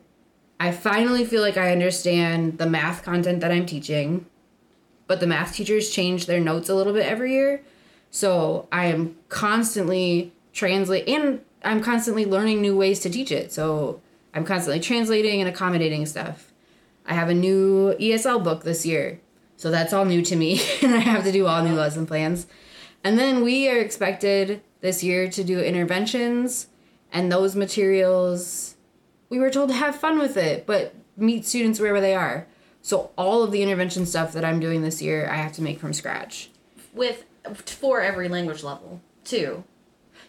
I finally feel like I understand the math content that I'm teaching, but the math teachers change their notes a little bit every year. So I am constantly translate and I'm constantly learning new ways to teach it. So I'm constantly translating and accommodating stuff. I have a new ESL book this year. So that's all new to me [LAUGHS] and I have to do all new lesson plans. And then we are expected this year to do interventions and those materials we were told to have fun with it, but meet students wherever they are. So all of the intervention stuff that I'm doing this year, I have to make from scratch. With for every language level too.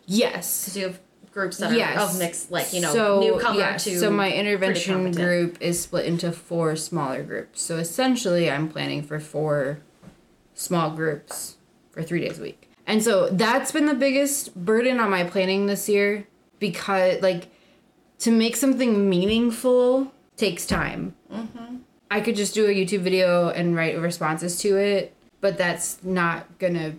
Yes. Because you have groups that are Yes. of mixed, like you know, so, newcomer yes, to. So my intervention group is split into four smaller groups. So essentially, I'm planning for four small groups for three days a week. And so that's been the biggest burden on my planning this year because, like, to make something meaningful takes time. Mm-hmm. I could just do a YouTube video and write responses to it, but that's not gonna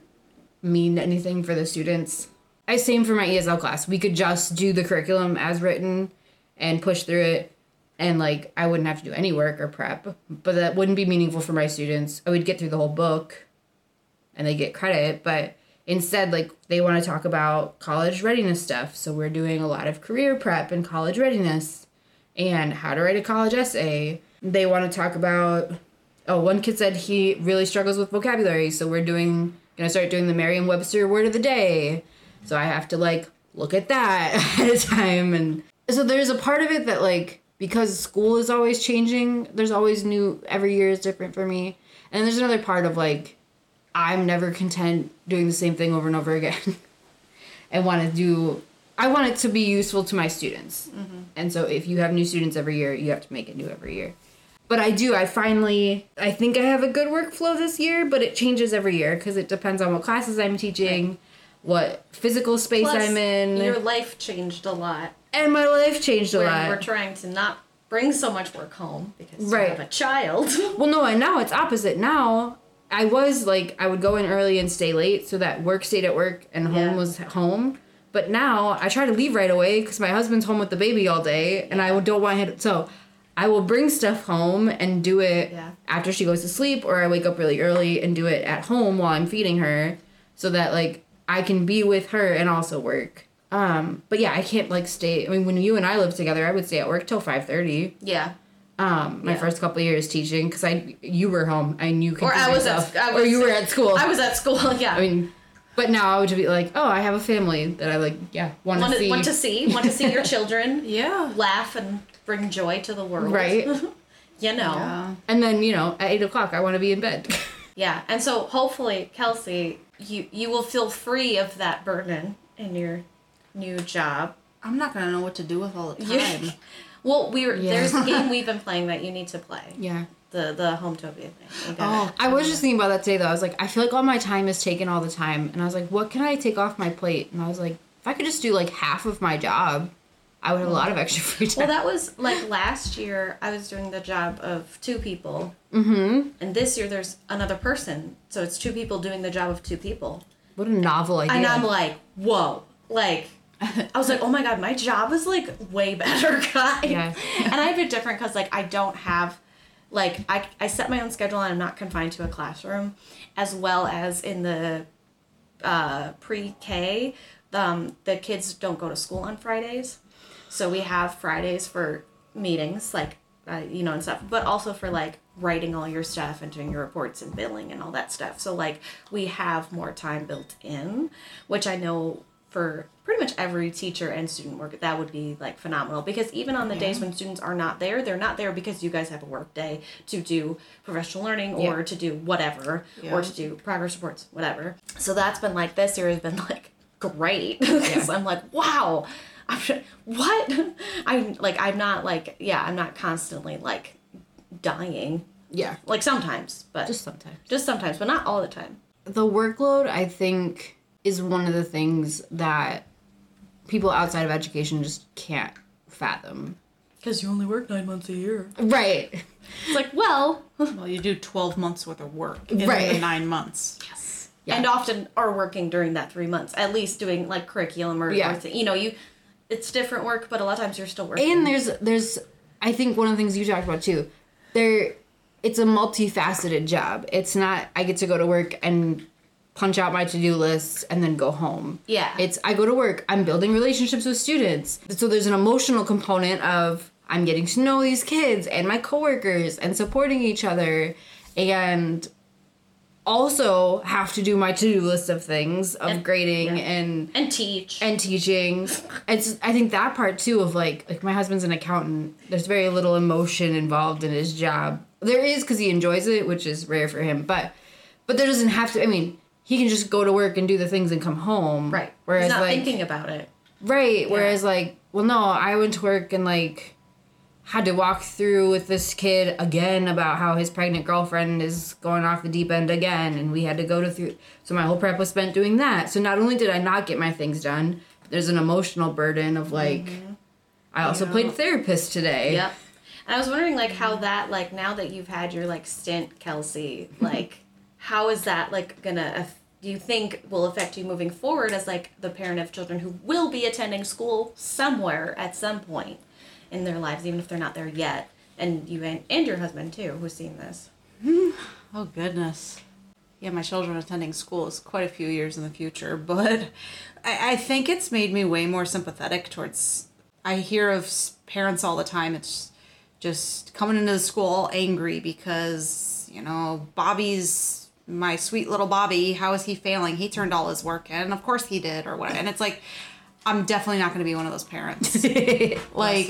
mean anything for the students. I same for my ESL class. We could just do the curriculum as written and push through it and like I wouldn't have to do any work or prep, but that wouldn't be meaningful for my students. I would get through the whole book and they get credit, but instead like they want to talk about college readiness stuff. So we're doing a lot of career prep and college readiness and how to write a college essay. They want to talk about oh, one kid said he really struggles with vocabulary, so we're doing gonna start doing the Merriam-Webster word of the day. So I have to like look at that [LAUGHS] ahead of time and so there's a part of it that like because school is always changing, there's always new every year is different for me. And there's another part of like I'm never content doing the same thing over and over again. and want to do I want it to be useful to my students. Mm-hmm. And so if you have new students every year, you have to make it new every year. But I do. I finally, I think I have a good workflow this year, but it changes every year because it depends on what classes I'm teaching, what physical space Plus, I'm in, Your life changed a lot. and my life changed a Where lot. we're trying to not bring so much work home because Right. you have a child. [LAUGHS] Well, no, and now it's opposite. Now I was like, I would go in early and stay late so that work stayed at work and home Yeah. was home. But now I try to leave right away because my husband's home with the baby all day, and I don't want him. So I will bring stuff home and do it Yeah. after she goes to sleep, or I wake up really early and do it at home while I'm feeding her, so that like I can be with her and also work. Um, but yeah, I can't like stay. I mean, when you and I lived together, I would stay at work till five thirty yeah. um my Yeah. first couple of years teaching because i you were home and you could Or I was at I or you were at school I was at school. [LAUGHS] Yeah. i mean but now i would be like oh i have a family that i like yeah want to see want to see want to see your children [LAUGHS] Yeah. laugh and bring joy to the world. Right. [LAUGHS] you know. Yeah. and then you know at eight o'clock i want to be in bed [LAUGHS] Yeah, and so hopefully, Kelsey, you you will feel free of that burden in your new job. I'm not gonna know what to do with all the You- time. [LAUGHS] Well, we were Yeah. there's a game we've been playing that you need to play. yeah The the home Hometopia thing. Oh, gotta- i was just thinking about that today though i was like i feel like all my time is taken all the time and i was like what can i take off my plate and i was like if i could just do like half of my job i would have a lot of extra [LAUGHS] free time Well, that was like last year. I was doing the job of two people, mm-hmm and this year there's another person. So it's two people doing the job of two people. what a novel idea And I'm like, whoa, like. I was like, oh my god, my job is like way [LAUGHS] better, guys. Yeah. and I have it different because like I don't have, like I I set my own schedule and I'm not confined to a classroom, as well as in the, uh, pre-K, um, the kids don't go to school on Fridays, so we have Fridays for meetings like, uh, you know, and stuff, but also for like writing all your stuff and doing your reports and billing and all that stuff. So like we have more time built in, which I know for pretty much every teacher and student work that would be like phenomenal because even on the days when students are not there they're not there because you guys have a work day to do professional learning or Yeah. to do whatever Yeah. or to do progress reports whatever so that's been like this year has been like great [LAUGHS] because i'm like wow I'm sure- what? [LAUGHS] I'm like I'm not like yeah I'm not constantly like dying Yeah. like sometimes but Just sometimes. just sometimes but not all the time. The workload, I think, is one of the things that people outside of education just can't fathom. Because you only work nine months a year. Right. It's like well, [LAUGHS] Well, you do 12 months worth of work in Right. the nine months. Yeah. and often are working during that three months at least doing like curriculum or, Yeah. or th- you know you it's different work but a lot of times you're still working. And there's there's I think one of the things you talked about too. There it's a multifaceted job. It's not I get to go to work and punch out my to-do list and then go home. Yeah. It's I go to work, I'm building relationships with students. So there's an emotional component of I'm getting to know these kids and my coworkers and supporting each other and also have to do my to-do list of things of And- grading yeah. and and teach. and teaching. It's I think that part too of like like my husband's an accountant. There's very little emotion involved in his job. There is because he enjoys it, which is rare for him. But but there doesn't have to. I mean, he can just go to work and do the things and come home. right. Whereas He's not like thinking about it. right. Whereas like well no, I went to work and like had to walk through with this kid again about how his pregnant girlfriend is going off the deep end again and we had to go to through so my whole prep was spent doing that so not only did i not get my things done there's an emotional burden of like mm-hmm. i also Yeah. played therapist today Yep. And I was wondering like how that like now that you've had your like stint, Kelsey, [LAUGHS] like how is that like gonna do you think will affect you moving forward as like the parent of children who will be attending school somewhere at some point in their lives, even if they're not there yet? And you and, and your husband too, who's seen this. [SIGHS] Oh goodness. Yeah, my children attending school is quite a few years in the future, [LAUGHS] but I, I think it's made me way more sympathetic towards. I hear of parents all the time. It's just coming into the school all angry because you know Bobby's my sweet little Bobby. How is he failing? He turned all his work in. Of course he did, or what? And it's like, I'm definitely not going to be one of those parents. [LAUGHS] like.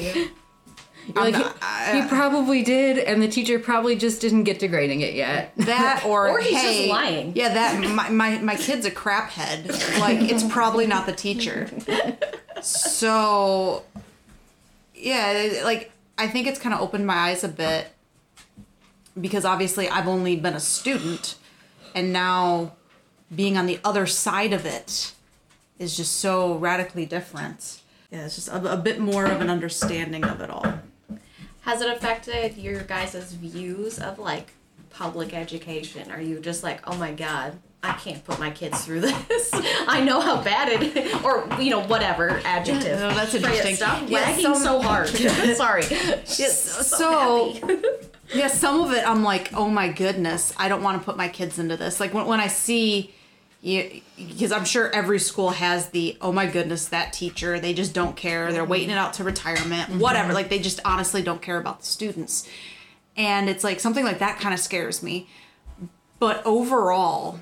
You're like not- he, he probably did and the teacher probably just didn't get to grading it yet [LAUGHS] that [LAUGHS] or, Or he's just lying. Yeah, that my, my my kid's a crap head. Like it's probably not the teacher. So yeah, like I think it's kind of opened my eyes a bit because obviously I've only been a student and now being on the other side of it is just so radically different. Yeah, it's just a, a bit more of an understanding of it all. Has it affected your guys' views of like public education? Are you just like, oh my god, I can't put my kids through [LAUGHS] this. I know how bad it is, or you know whatever adjective. No, that's interesting. Stop Yeah, wagging some- so hard. [LAUGHS] [LAUGHS] Sorry. so yeah some of it i'm like oh my goodness i don't want to put my kids into this like when, when i see because i'm sure every school has the oh my goodness that teacher they just don't care. They're mm-hmm. waiting it out to retirement mm-hmm. whatever. Like they just honestly don't care about the students. And it's like something like that kind of scares me. But overall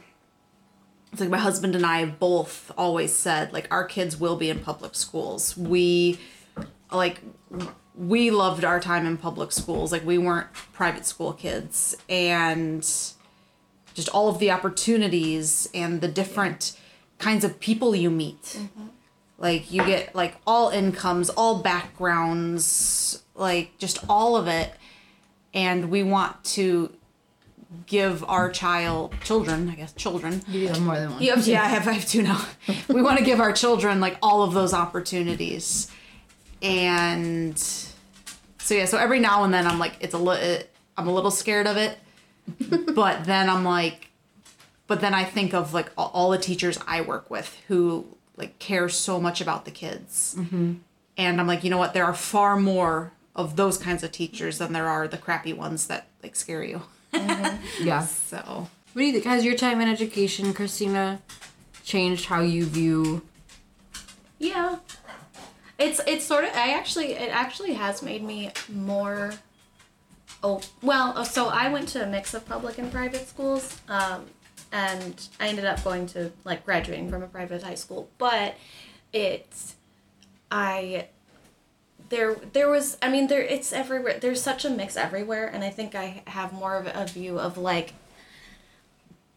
it's like my husband and i both always said like our kids will be in public schools. We like we loved our time in public schools. Like we weren't private school kids. And just all of the opportunities and the different kinds of people you meet. Mm-hmm. Like you get like all incomes all backgrounds like just all of it. And we want to give our child children i guess children. You have more than one. You have yeah, I have, I have two now. [LAUGHS] we want to give our children like all of those opportunities, and so yeah. So every now and then I'm like, it's a little, I'm a little scared of it, [LAUGHS] but then I'm like, but then I think of like all, all the teachers I work with who like care so much about the kids, mm-hmm. and I'm like, you know what? There are far more of those kinds of teachers than there are the crappy ones that like scare you. Mm-hmm. [LAUGHS] yeah So what do you think has your time in education christina changed how you view Yeah. It's it's sort of I actually it actually has made me more oh well uh, so I went to a mix of public and private schools um and I ended up going to like graduating from a private high school but it's I there there was I mean there it's everywhere there's such a mix everywhere and I think I have more of a view of like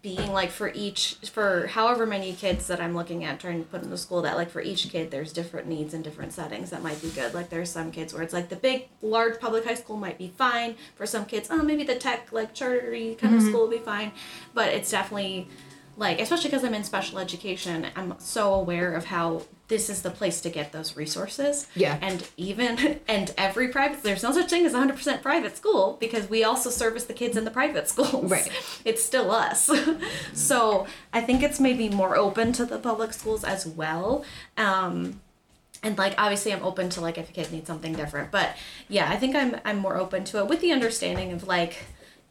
being like for each for however many kids that I'm looking at trying to put in the school that like for each kid there's different needs and different settings that might be good. Like there's some kids where it's like the big large public high school might be fine. For some kids, oh maybe the tech like chartery kind of mm-hmm. school will be fine. But it's definitely like especially because I'm in special education, I'm so aware of how this is the place to get those resources. Yeah. And even [LAUGHS] and every private there's no such thing as 100% private school because we also service the kids in the private schools. Right. [LAUGHS] It's still us. [LAUGHS] so, I think it's maybe more open to the public schools as well. Um and like obviously I'm open to like if a kid needs something different, but yeah, I think I'm I'm more open to it with the understanding of like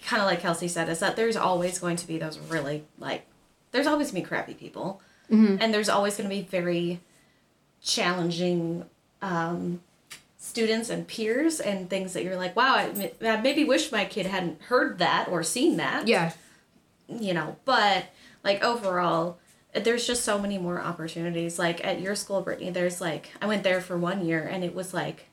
kind of like Kelsey said is that there's always going to be those really like there's always going to be crappy people. And there's always going to be very challenging um, students and peers and things that you're like, wow, I, I maybe wish my kid hadn't heard that or seen that. Yeah. You know, but like overall, there's just so many more opportunities. Like at your school, Brittany, there's like, I went there for one year and it was like,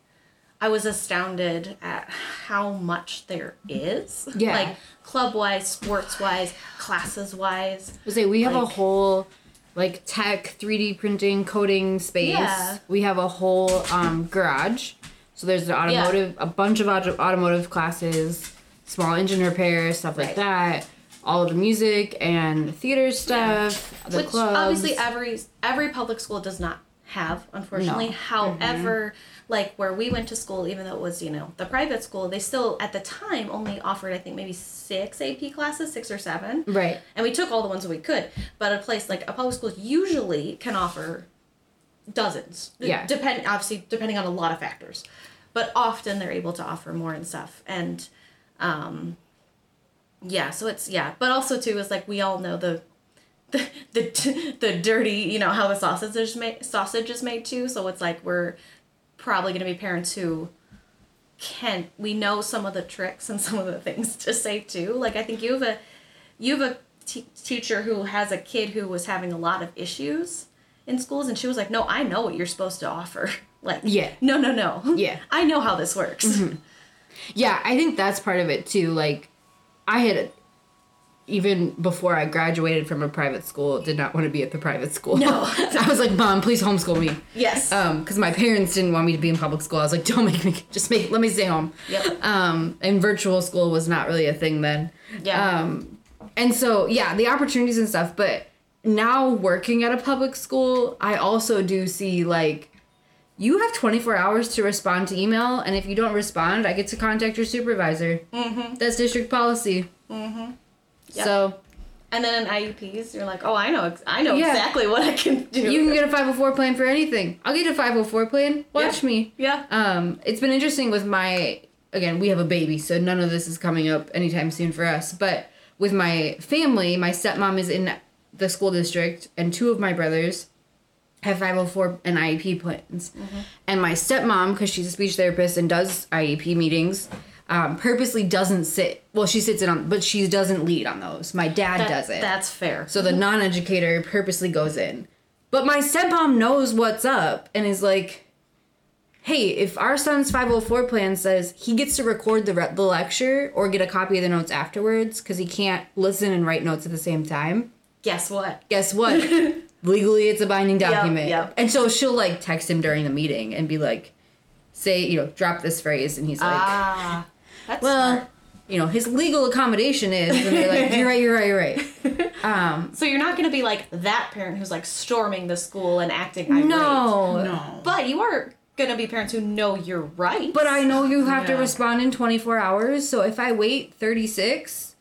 I was astounded at how much there is. Yeah. Like club wise, sports wise, classes wise. I say we have a whole like tech 3D printing coding space. Yeah. We have a whole um, garage. So there's an automotive, a bunch of auto- automotive classes, small engine repair, stuff like Right. that. All of the music and theater stuff, the which clubs. obviously every every public school does not have unfortunately No. however like where we went to school even though it was you know the private school they still at the time only offered i think maybe six ap classes six or seven. Right. and we took all the ones that we could. But a place like a public school usually can offer dozens. Yeah. depend obviously depending on a lot of factors. But often they're able to offer more and stuff. And um yeah so it's yeah. But also too is like we all know the [LAUGHS] the the, the dirty you know how the sausage is made sausage is made too. So it's like we're probably going to be parents who can we know some of the tricks and some of the things to say too like i think you have a you have a t- teacher who has a kid who was having a lot of issues in schools and she was like no i know what you're supposed to offer [LAUGHS] like Yeah. no no no Yeah. [LAUGHS] i know how this works mm-hmm. Yeah, I think that's part of it too. Like, I had even before I graduated from a private school, did not want to be at the private school. No. [LAUGHS] I was like, Mom, please homeschool me. yes Um, because my parents didn't want me to be in public school. I was like, don't make me, just make, let me stay home. Yep. Um, and virtual school was not really a thing then. Yeah. Um, and so yeah, the opportunities and stuff. But now working at a public school, I also do see like you have 24 hours to respond to email, and if you don't respond, I get to contact your supervisor. Mm-hmm. That's district policy. Mm-hmm. Yep. So and then in IEPs, you're like oh i know i know Yeah. exactly what i can do you can get a 504 plan for anything. I'll get a 504 plan. Watch Yeah. me. yeah Um, it's been interesting with my again, we have a baby, so none of this is coming up anytime soon for us. But with my family, my stepmom is in the school district, and two of my brothers have 504 and IEP plans. And my stepmom, because she's a speech therapist and does IEP meetings, um, purposely doesn't sit. Well, she sits in on, but she doesn't lead on those. My dad That- does it. that's fair So the non-educator purposely goes in. But my stepmom knows what's up and is like, "Hey, if our son's 504 plan says he gets to record the re- the lecture or get a copy of the notes afterwards cuz he can't listen and write notes at the same time, guess what guess what? [LAUGHS] Legally it's a binding document." yep. And so she'll like text him during the meeting and be like, "Say, you know, drop this phrase." And he's like, ah that's "Well, smart. you know, his legal accommodation is." And they're like, "You're right, you're right, you're right." [LAUGHS] Um, so you're not going to be like that parent who's like storming the school and acting irate. no. No. but you are going to be parents who know you're right But I know you have to respond in 24 hours. So if I wait 36,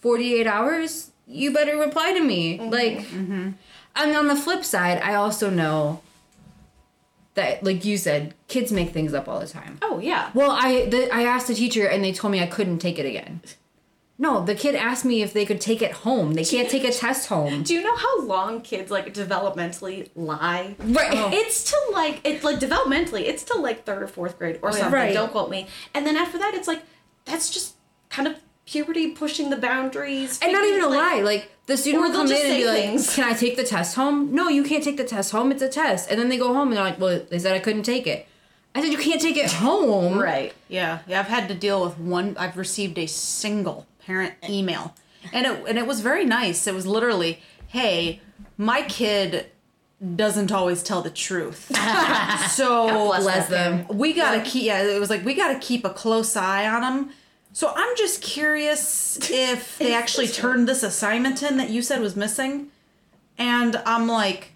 48 hours, you better reply to me. Like, and on the flip side, I also know that, like you said, kids make things up all the time. oh yeah Well, I the, I asked the teacher and they told me I couldn't take it again. No, the kid asked me if they could take it home. They can't take a test home. Do you know how long kids like developmentally lie? Right. Oh. It's to like it's like developmentally, it's to like third or fourth grade or oh, something. Right. Don't quote me. And then after that, it's like that's just kind of puberty pushing the boundaries. And not even a like- lie. Like the student Or will they'll come in and be say like, things. "Can I take the test home?" No, you can't take the test home. It's a test. And then they go home and they're like, "Well, they said I couldn't take it." I said, "You can't take it home." Right. Yeah, yeah. I've had to deal with one. I've received a single parent email, and it and it was very nice. It was literally, hey, my kid doesn't always tell the truth. [LAUGHS] so bless Bless them. we gotta keep yeah it was like we gotta keep a close eye on them so i'm just curious if they [LAUGHS] actually turned this assignment in that you said was missing and i'm like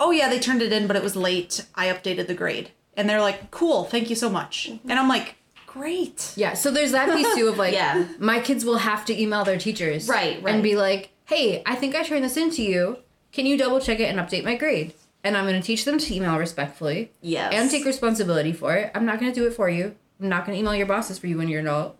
oh yeah they turned it in but it was late i updated the grade and they're like cool thank you so much mm-hmm. and i'm like great Yeah, so there's that piece too of like, [LAUGHS] Yeah. my kids will have to email their teachers. Right, right. And be like, hey, I think I turned this into you. Can you double check it and update my grade? And I'm going to teach them to email respectfully. Yes. And take responsibility for it. I'm not going to do it for you. I'm not going to email your bosses for you when you're an adult.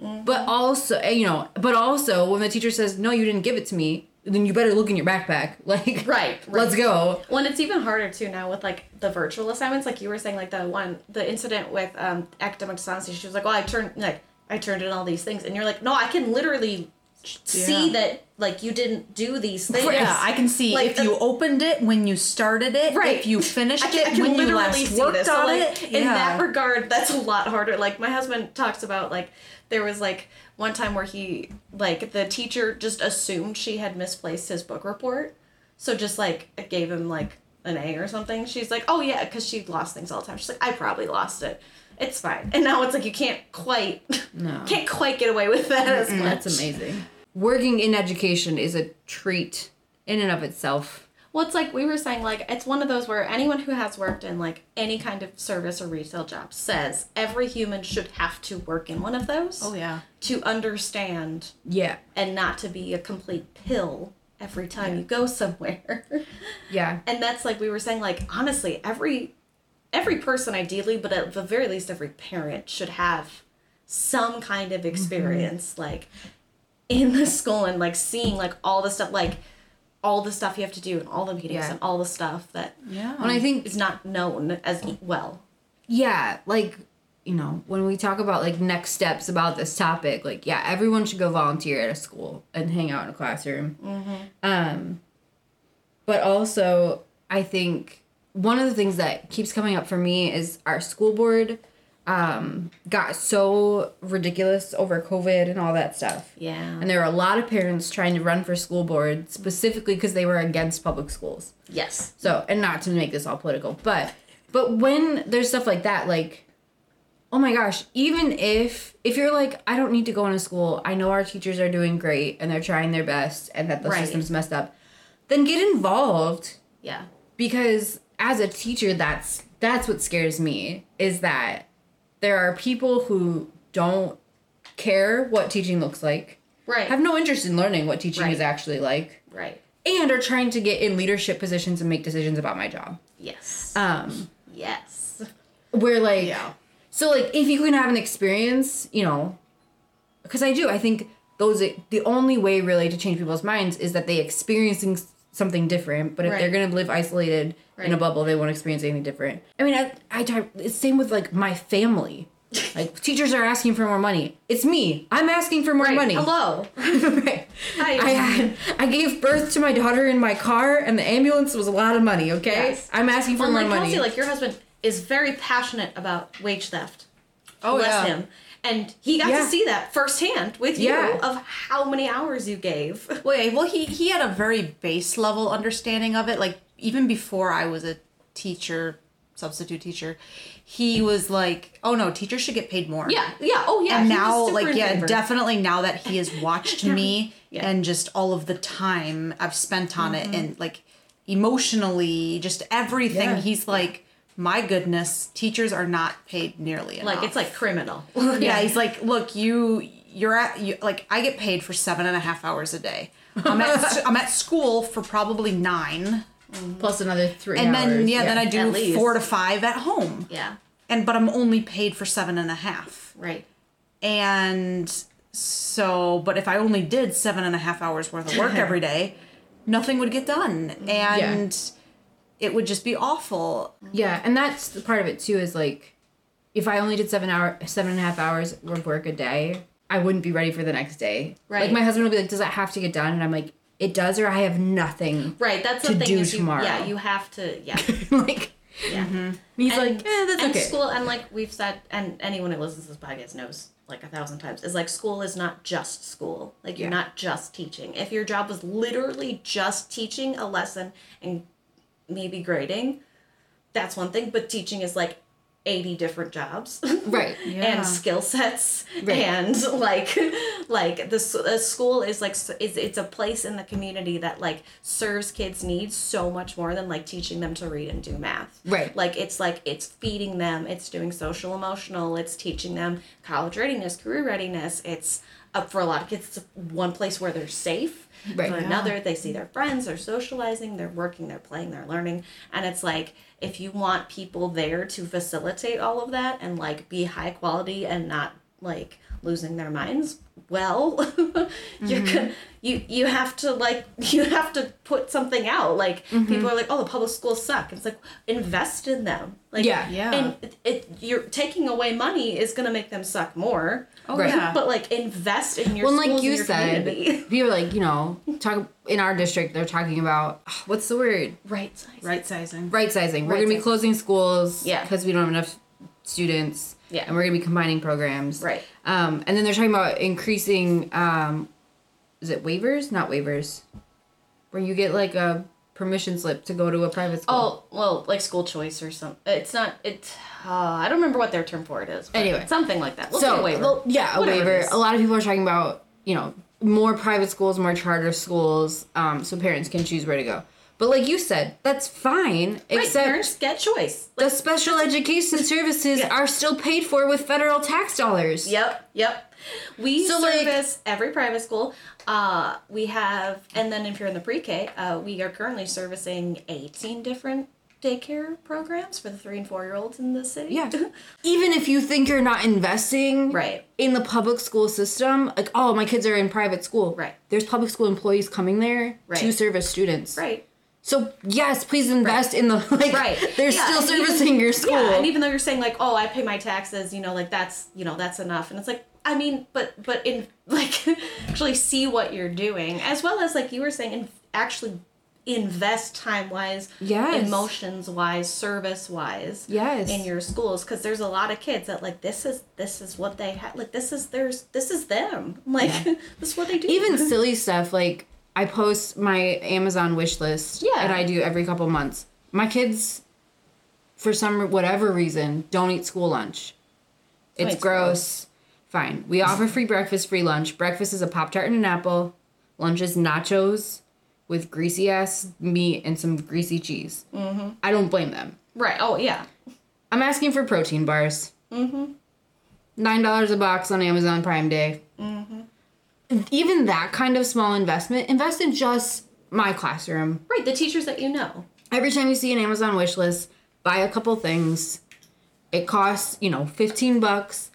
Mm-hmm. But also, eh, you know, but also when the teacher says, no, you didn't give it to me, then you better look in your backpack. [LAUGHS] Like, Right, right. let's go. Well, and it's even harder too now with like the virtual assignments. Like you were saying, like the one, the incident with um, academic dishonesty. She was like, "Well, I turned like I turned in all these things," and you're like, "No, I can literally see Yeah. that like you didn't do these things." yeah i can see Like if the- you opened it when you started it Right. if you finished can, it when you last see worked this. on so, like, it In yeah. that regard, that's a lot harder. Like my husband talks about, like there was like one time where he, like the teacher just assumed she had misplaced his book report, so just like it gave him like an A or something. She's like, oh yeah, because she lost things all the time. She's like, I probably lost it. It's fine. And now it's like you can't quite, No. can't quite get away with that as much. That's amazing. Working in education is a treat in and of itself. Well, it's like we were saying, like, it's one of those where anyone who has worked in, like, any kind of service or retail job says every human should have to work in one of those oh yeah to understand Yeah. and not to be a complete pill every time you go [LAUGHS] somewhere. Yeah. and that's like we were saying, like, honestly, every every person ideally, but at the very least every parent should have some kind of mm-hmm. experience like in the school and like seeing like all the stuff like all the stuff you have to do and all the meetings Yeah. and all the stuff that yeah And I think is not known as well. yeah, like you know, when we talk about like next steps about this topic, like yeah, everyone should go volunteer at a school and hang out in a classroom. Um, but also, I think one of the things that keeps coming up for me is our school board um, got so ridiculous over COVID and all that stuff. Yeah. And there were a lot of parents trying to run for school board specifically because they were against public schools. yes. So, and not to make this all political, but but when there's stuff like that, like, oh my gosh, even if if you're like, I don't need to go into school, I know our teachers are doing great and they're trying their best and that the Right. system's messed up, then get involved Yeah. because as a teacher, that's that's what scares me is that there are people who don't care what teaching looks like, Right. have no interest in learning what teaching Right. is actually like, right. and are trying to get in leadership positions and make decisions about my job. Yes. Um, yes. where like Yeah. so like if you can have an experience you know because i do i think those the only way really to change people's minds is that they experiencing something different but if they're gonna live isolated in a bubble they won't experience anything different i mean i i it's same with like my family [LAUGHS] like teachers are asking for more money it's me i'm asking for more Right. money Hello. [LAUGHS] right. Hi. I had I gave birth to my daughter in my car, and the ambulance was a lot of money. Okay, Yes. I'm asking for Well, more like money. Kelsey, like your husband is very passionate about wage theft. oh Bless yeah him. And he got Yeah. to see that firsthand with you Yeah. of how many hours you gave. Wait, well, he he had a very base level understanding of it. Like even before I was a teacher, substitute teacher, he was like, "Oh no, teachers should get paid more." Yeah, yeah, oh yeah. and now, like, yeah, favor. definitely now that he has watched me [LAUGHS] Yeah. and just all of the time I've spent on Mm-hmm. it, and like emotionally, just everything, Yeah. he's like, "My goodness, teachers are not paid nearly enough." Like it's like criminal. [LAUGHS] yeah, he's like, look, you, you're at, you, like, I get paid for seven and a half hours a day. I'm at, [LAUGHS] I'm at school for probably nine, plus another three. and hours. then yeah, then I do four to five at home, yeah, and but I'm only paid for seven and a half, right. and so, but if I only did seven and a half hours worth of work every [LAUGHS] day, nothing would get done, and it would just be awful. Yeah, and that's the part of it too. Is like, if I only did seven hour, seven and a half hours worth of work a day, I wouldn't be ready for the next day. Right. Like my husband will be like, "Does that have to get done?" And I'm like, "It does, or I have nothing." Right, that's To the thing do is you, tomorrow. Yeah, you have to. Yeah, [LAUGHS] like, Yeah. He's and, like, eh, that's and okay. school and like we've said and anyone who listens to this podcast knows like a thousand times is like school is not just school like you're Yeah. not just teaching if your job was literally just teaching a lesson and maybe grading that's one thing but teaching is like 80 different jobs [LAUGHS] Right. Yeah. and skill sets Right. and like like the, the school is like s- is it's a place in the community that like serves kids needs so much more than like teaching them to read and do math Right. like it's like it's feeding them it's doing social emotional it's teaching them college readiness career readiness it's up for a lot of kids it's one place where they're safe Right. for Yeah. another they see their friends they're socializing they're working they're playing they're learning and it's like if you want people there to facilitate all of that and like be high quality and not like losing their minds well [LAUGHS] you're Mm-hmm. gonna you you have to like [LAUGHS] you have to put something out like Mm-hmm. people are like oh the public schools suck it's like invest in them like Yeah. Yeah. and it, it you're taking away money is gonna make them suck more Oh Right. yeah. but like invest in your well, like you your said, community. [LAUGHS] people are like, you know, talk in our district. They're talking about what's the word? right size. right sizing. Right sizing. We're Right gonna be closing schools. Yeah. Because we don't have enough students. Yeah. And we're gonna be combining programs. Right. Um, and then they're talking about increasing. Um, is it waivers? Not waivers. Where you get like a permission slip to go to a private school. Oh well, like school choice or something. It's not. it's, Uh, I don't remember what their term for it is. Anyway. something like that. We'll so a waiver. well, yeah, a Whatever waiver. A lot of people are talking about you know more private schools, more charter schools, um, so parents can choose where to go. But like you said, that's fine. Right, except parents get choice. the special education [LAUGHS] services Yeah. are still paid for with federal tax dollars. Yep, yep. We So, like- service every private school. Uh, we have, and then if you're in the pre-K, uh, we are currently servicing 18 different daycare programs for the three and four year olds in the city. Yeah. [LAUGHS] Even if you think you're not investing right. in the public school system, like, oh, my kids are in private school. Right. There's public school employees coming there to Right. service students. Right. So, yes, please invest in the, [LAUGHS] like, Right. they're Yeah, still and even- servicing your school. Yeah, and even though you're saying like, oh, I pay my taxes, you know, like that's you know that's enough, and it's like, I mean, but but in [LAUGHS] like actually see what you're doing, as well as like you were saying, and actually invest time wise, Yes. emotions wise, service wise, Yes. in your schools, because there's a lot of kids that like this is this is what they have, like this is theirs, this is them, like [LAUGHS] this is what they do. even silly stuff like I post my Amazon wish list. Yeah. And I do every couple months. My kids, for some whatever reason, don't eat school lunch. It's It's gross. Fine. We offer free breakfast, free lunch. Breakfast is a Pop Tart and an apple. Lunch is nachos with greasy ass meat and some greasy cheese. Mm-hmm. I don't blame them. right? Oh yeah, I'm asking for protein bars. Mm-hmm. Nine dollars a box on Amazon Prime Day. Mm-hmm. Even that kind of small investment, invest in just my classroom. right. The teachers that you know. Every time you see an Amazon wish list, buy a couple things. It costs, you know, 15 bucks.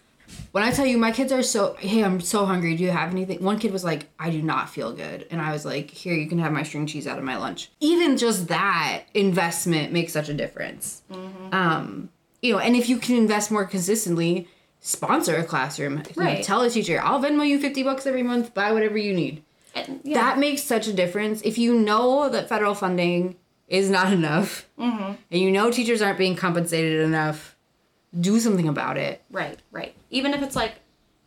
When I tell you my kids are so, hey, I'm so hungry. Do you have anything? One kid was like, I do not feel good. And I was like, here, you can have my string cheese out of my lunch. Even just that investment makes such a difference. Um, you know, and if you can invest more consistently, sponsor a classroom. You Right. tell a teacher, I'll Venmo you 50 bucks every month, buy whatever you need And, yeah. that makes such a difference if you know that federal funding is not [LAUGHS] enough Mm-hmm. and you know teachers aren't being compensated enough do something about it Right, right. Even if it's like,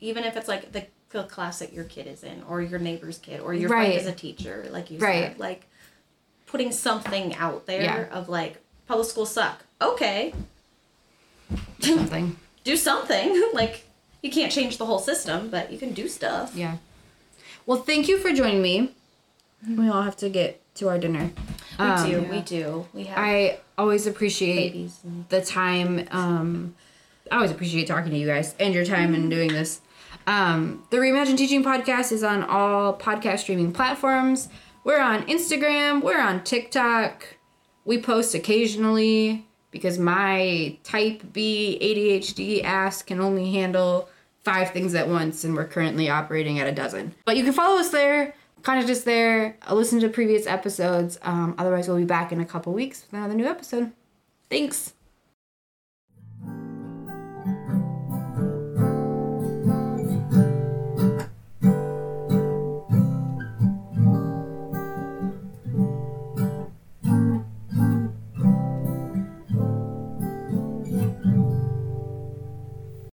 even if it's like the, the class that your kid is in, or your neighbor's kid, or your Right. friend is a teacher, like you Right. said, like putting something out there Yeah. of like public schools suck. Okay, something do something. [LAUGHS] like you can't change the whole system, but you can do stuff. yeah well thank you for joining me we all have to get to our dinner We Um, do, yeah. we do. We have i always appreciate. And, the time um i always appreciate talking to you guys and your time and doing this um the reimagine teaching podcast is on all podcast streaming platforms we're on instagram we're on tiktok we post occasionally because my type b adhd ass can only handle five things at once and we're currently operating at a dozen. But you can follow us there contact us there listen to previous episodes um, otherwise we'll be back in a couple weeks with another new episode. Thanks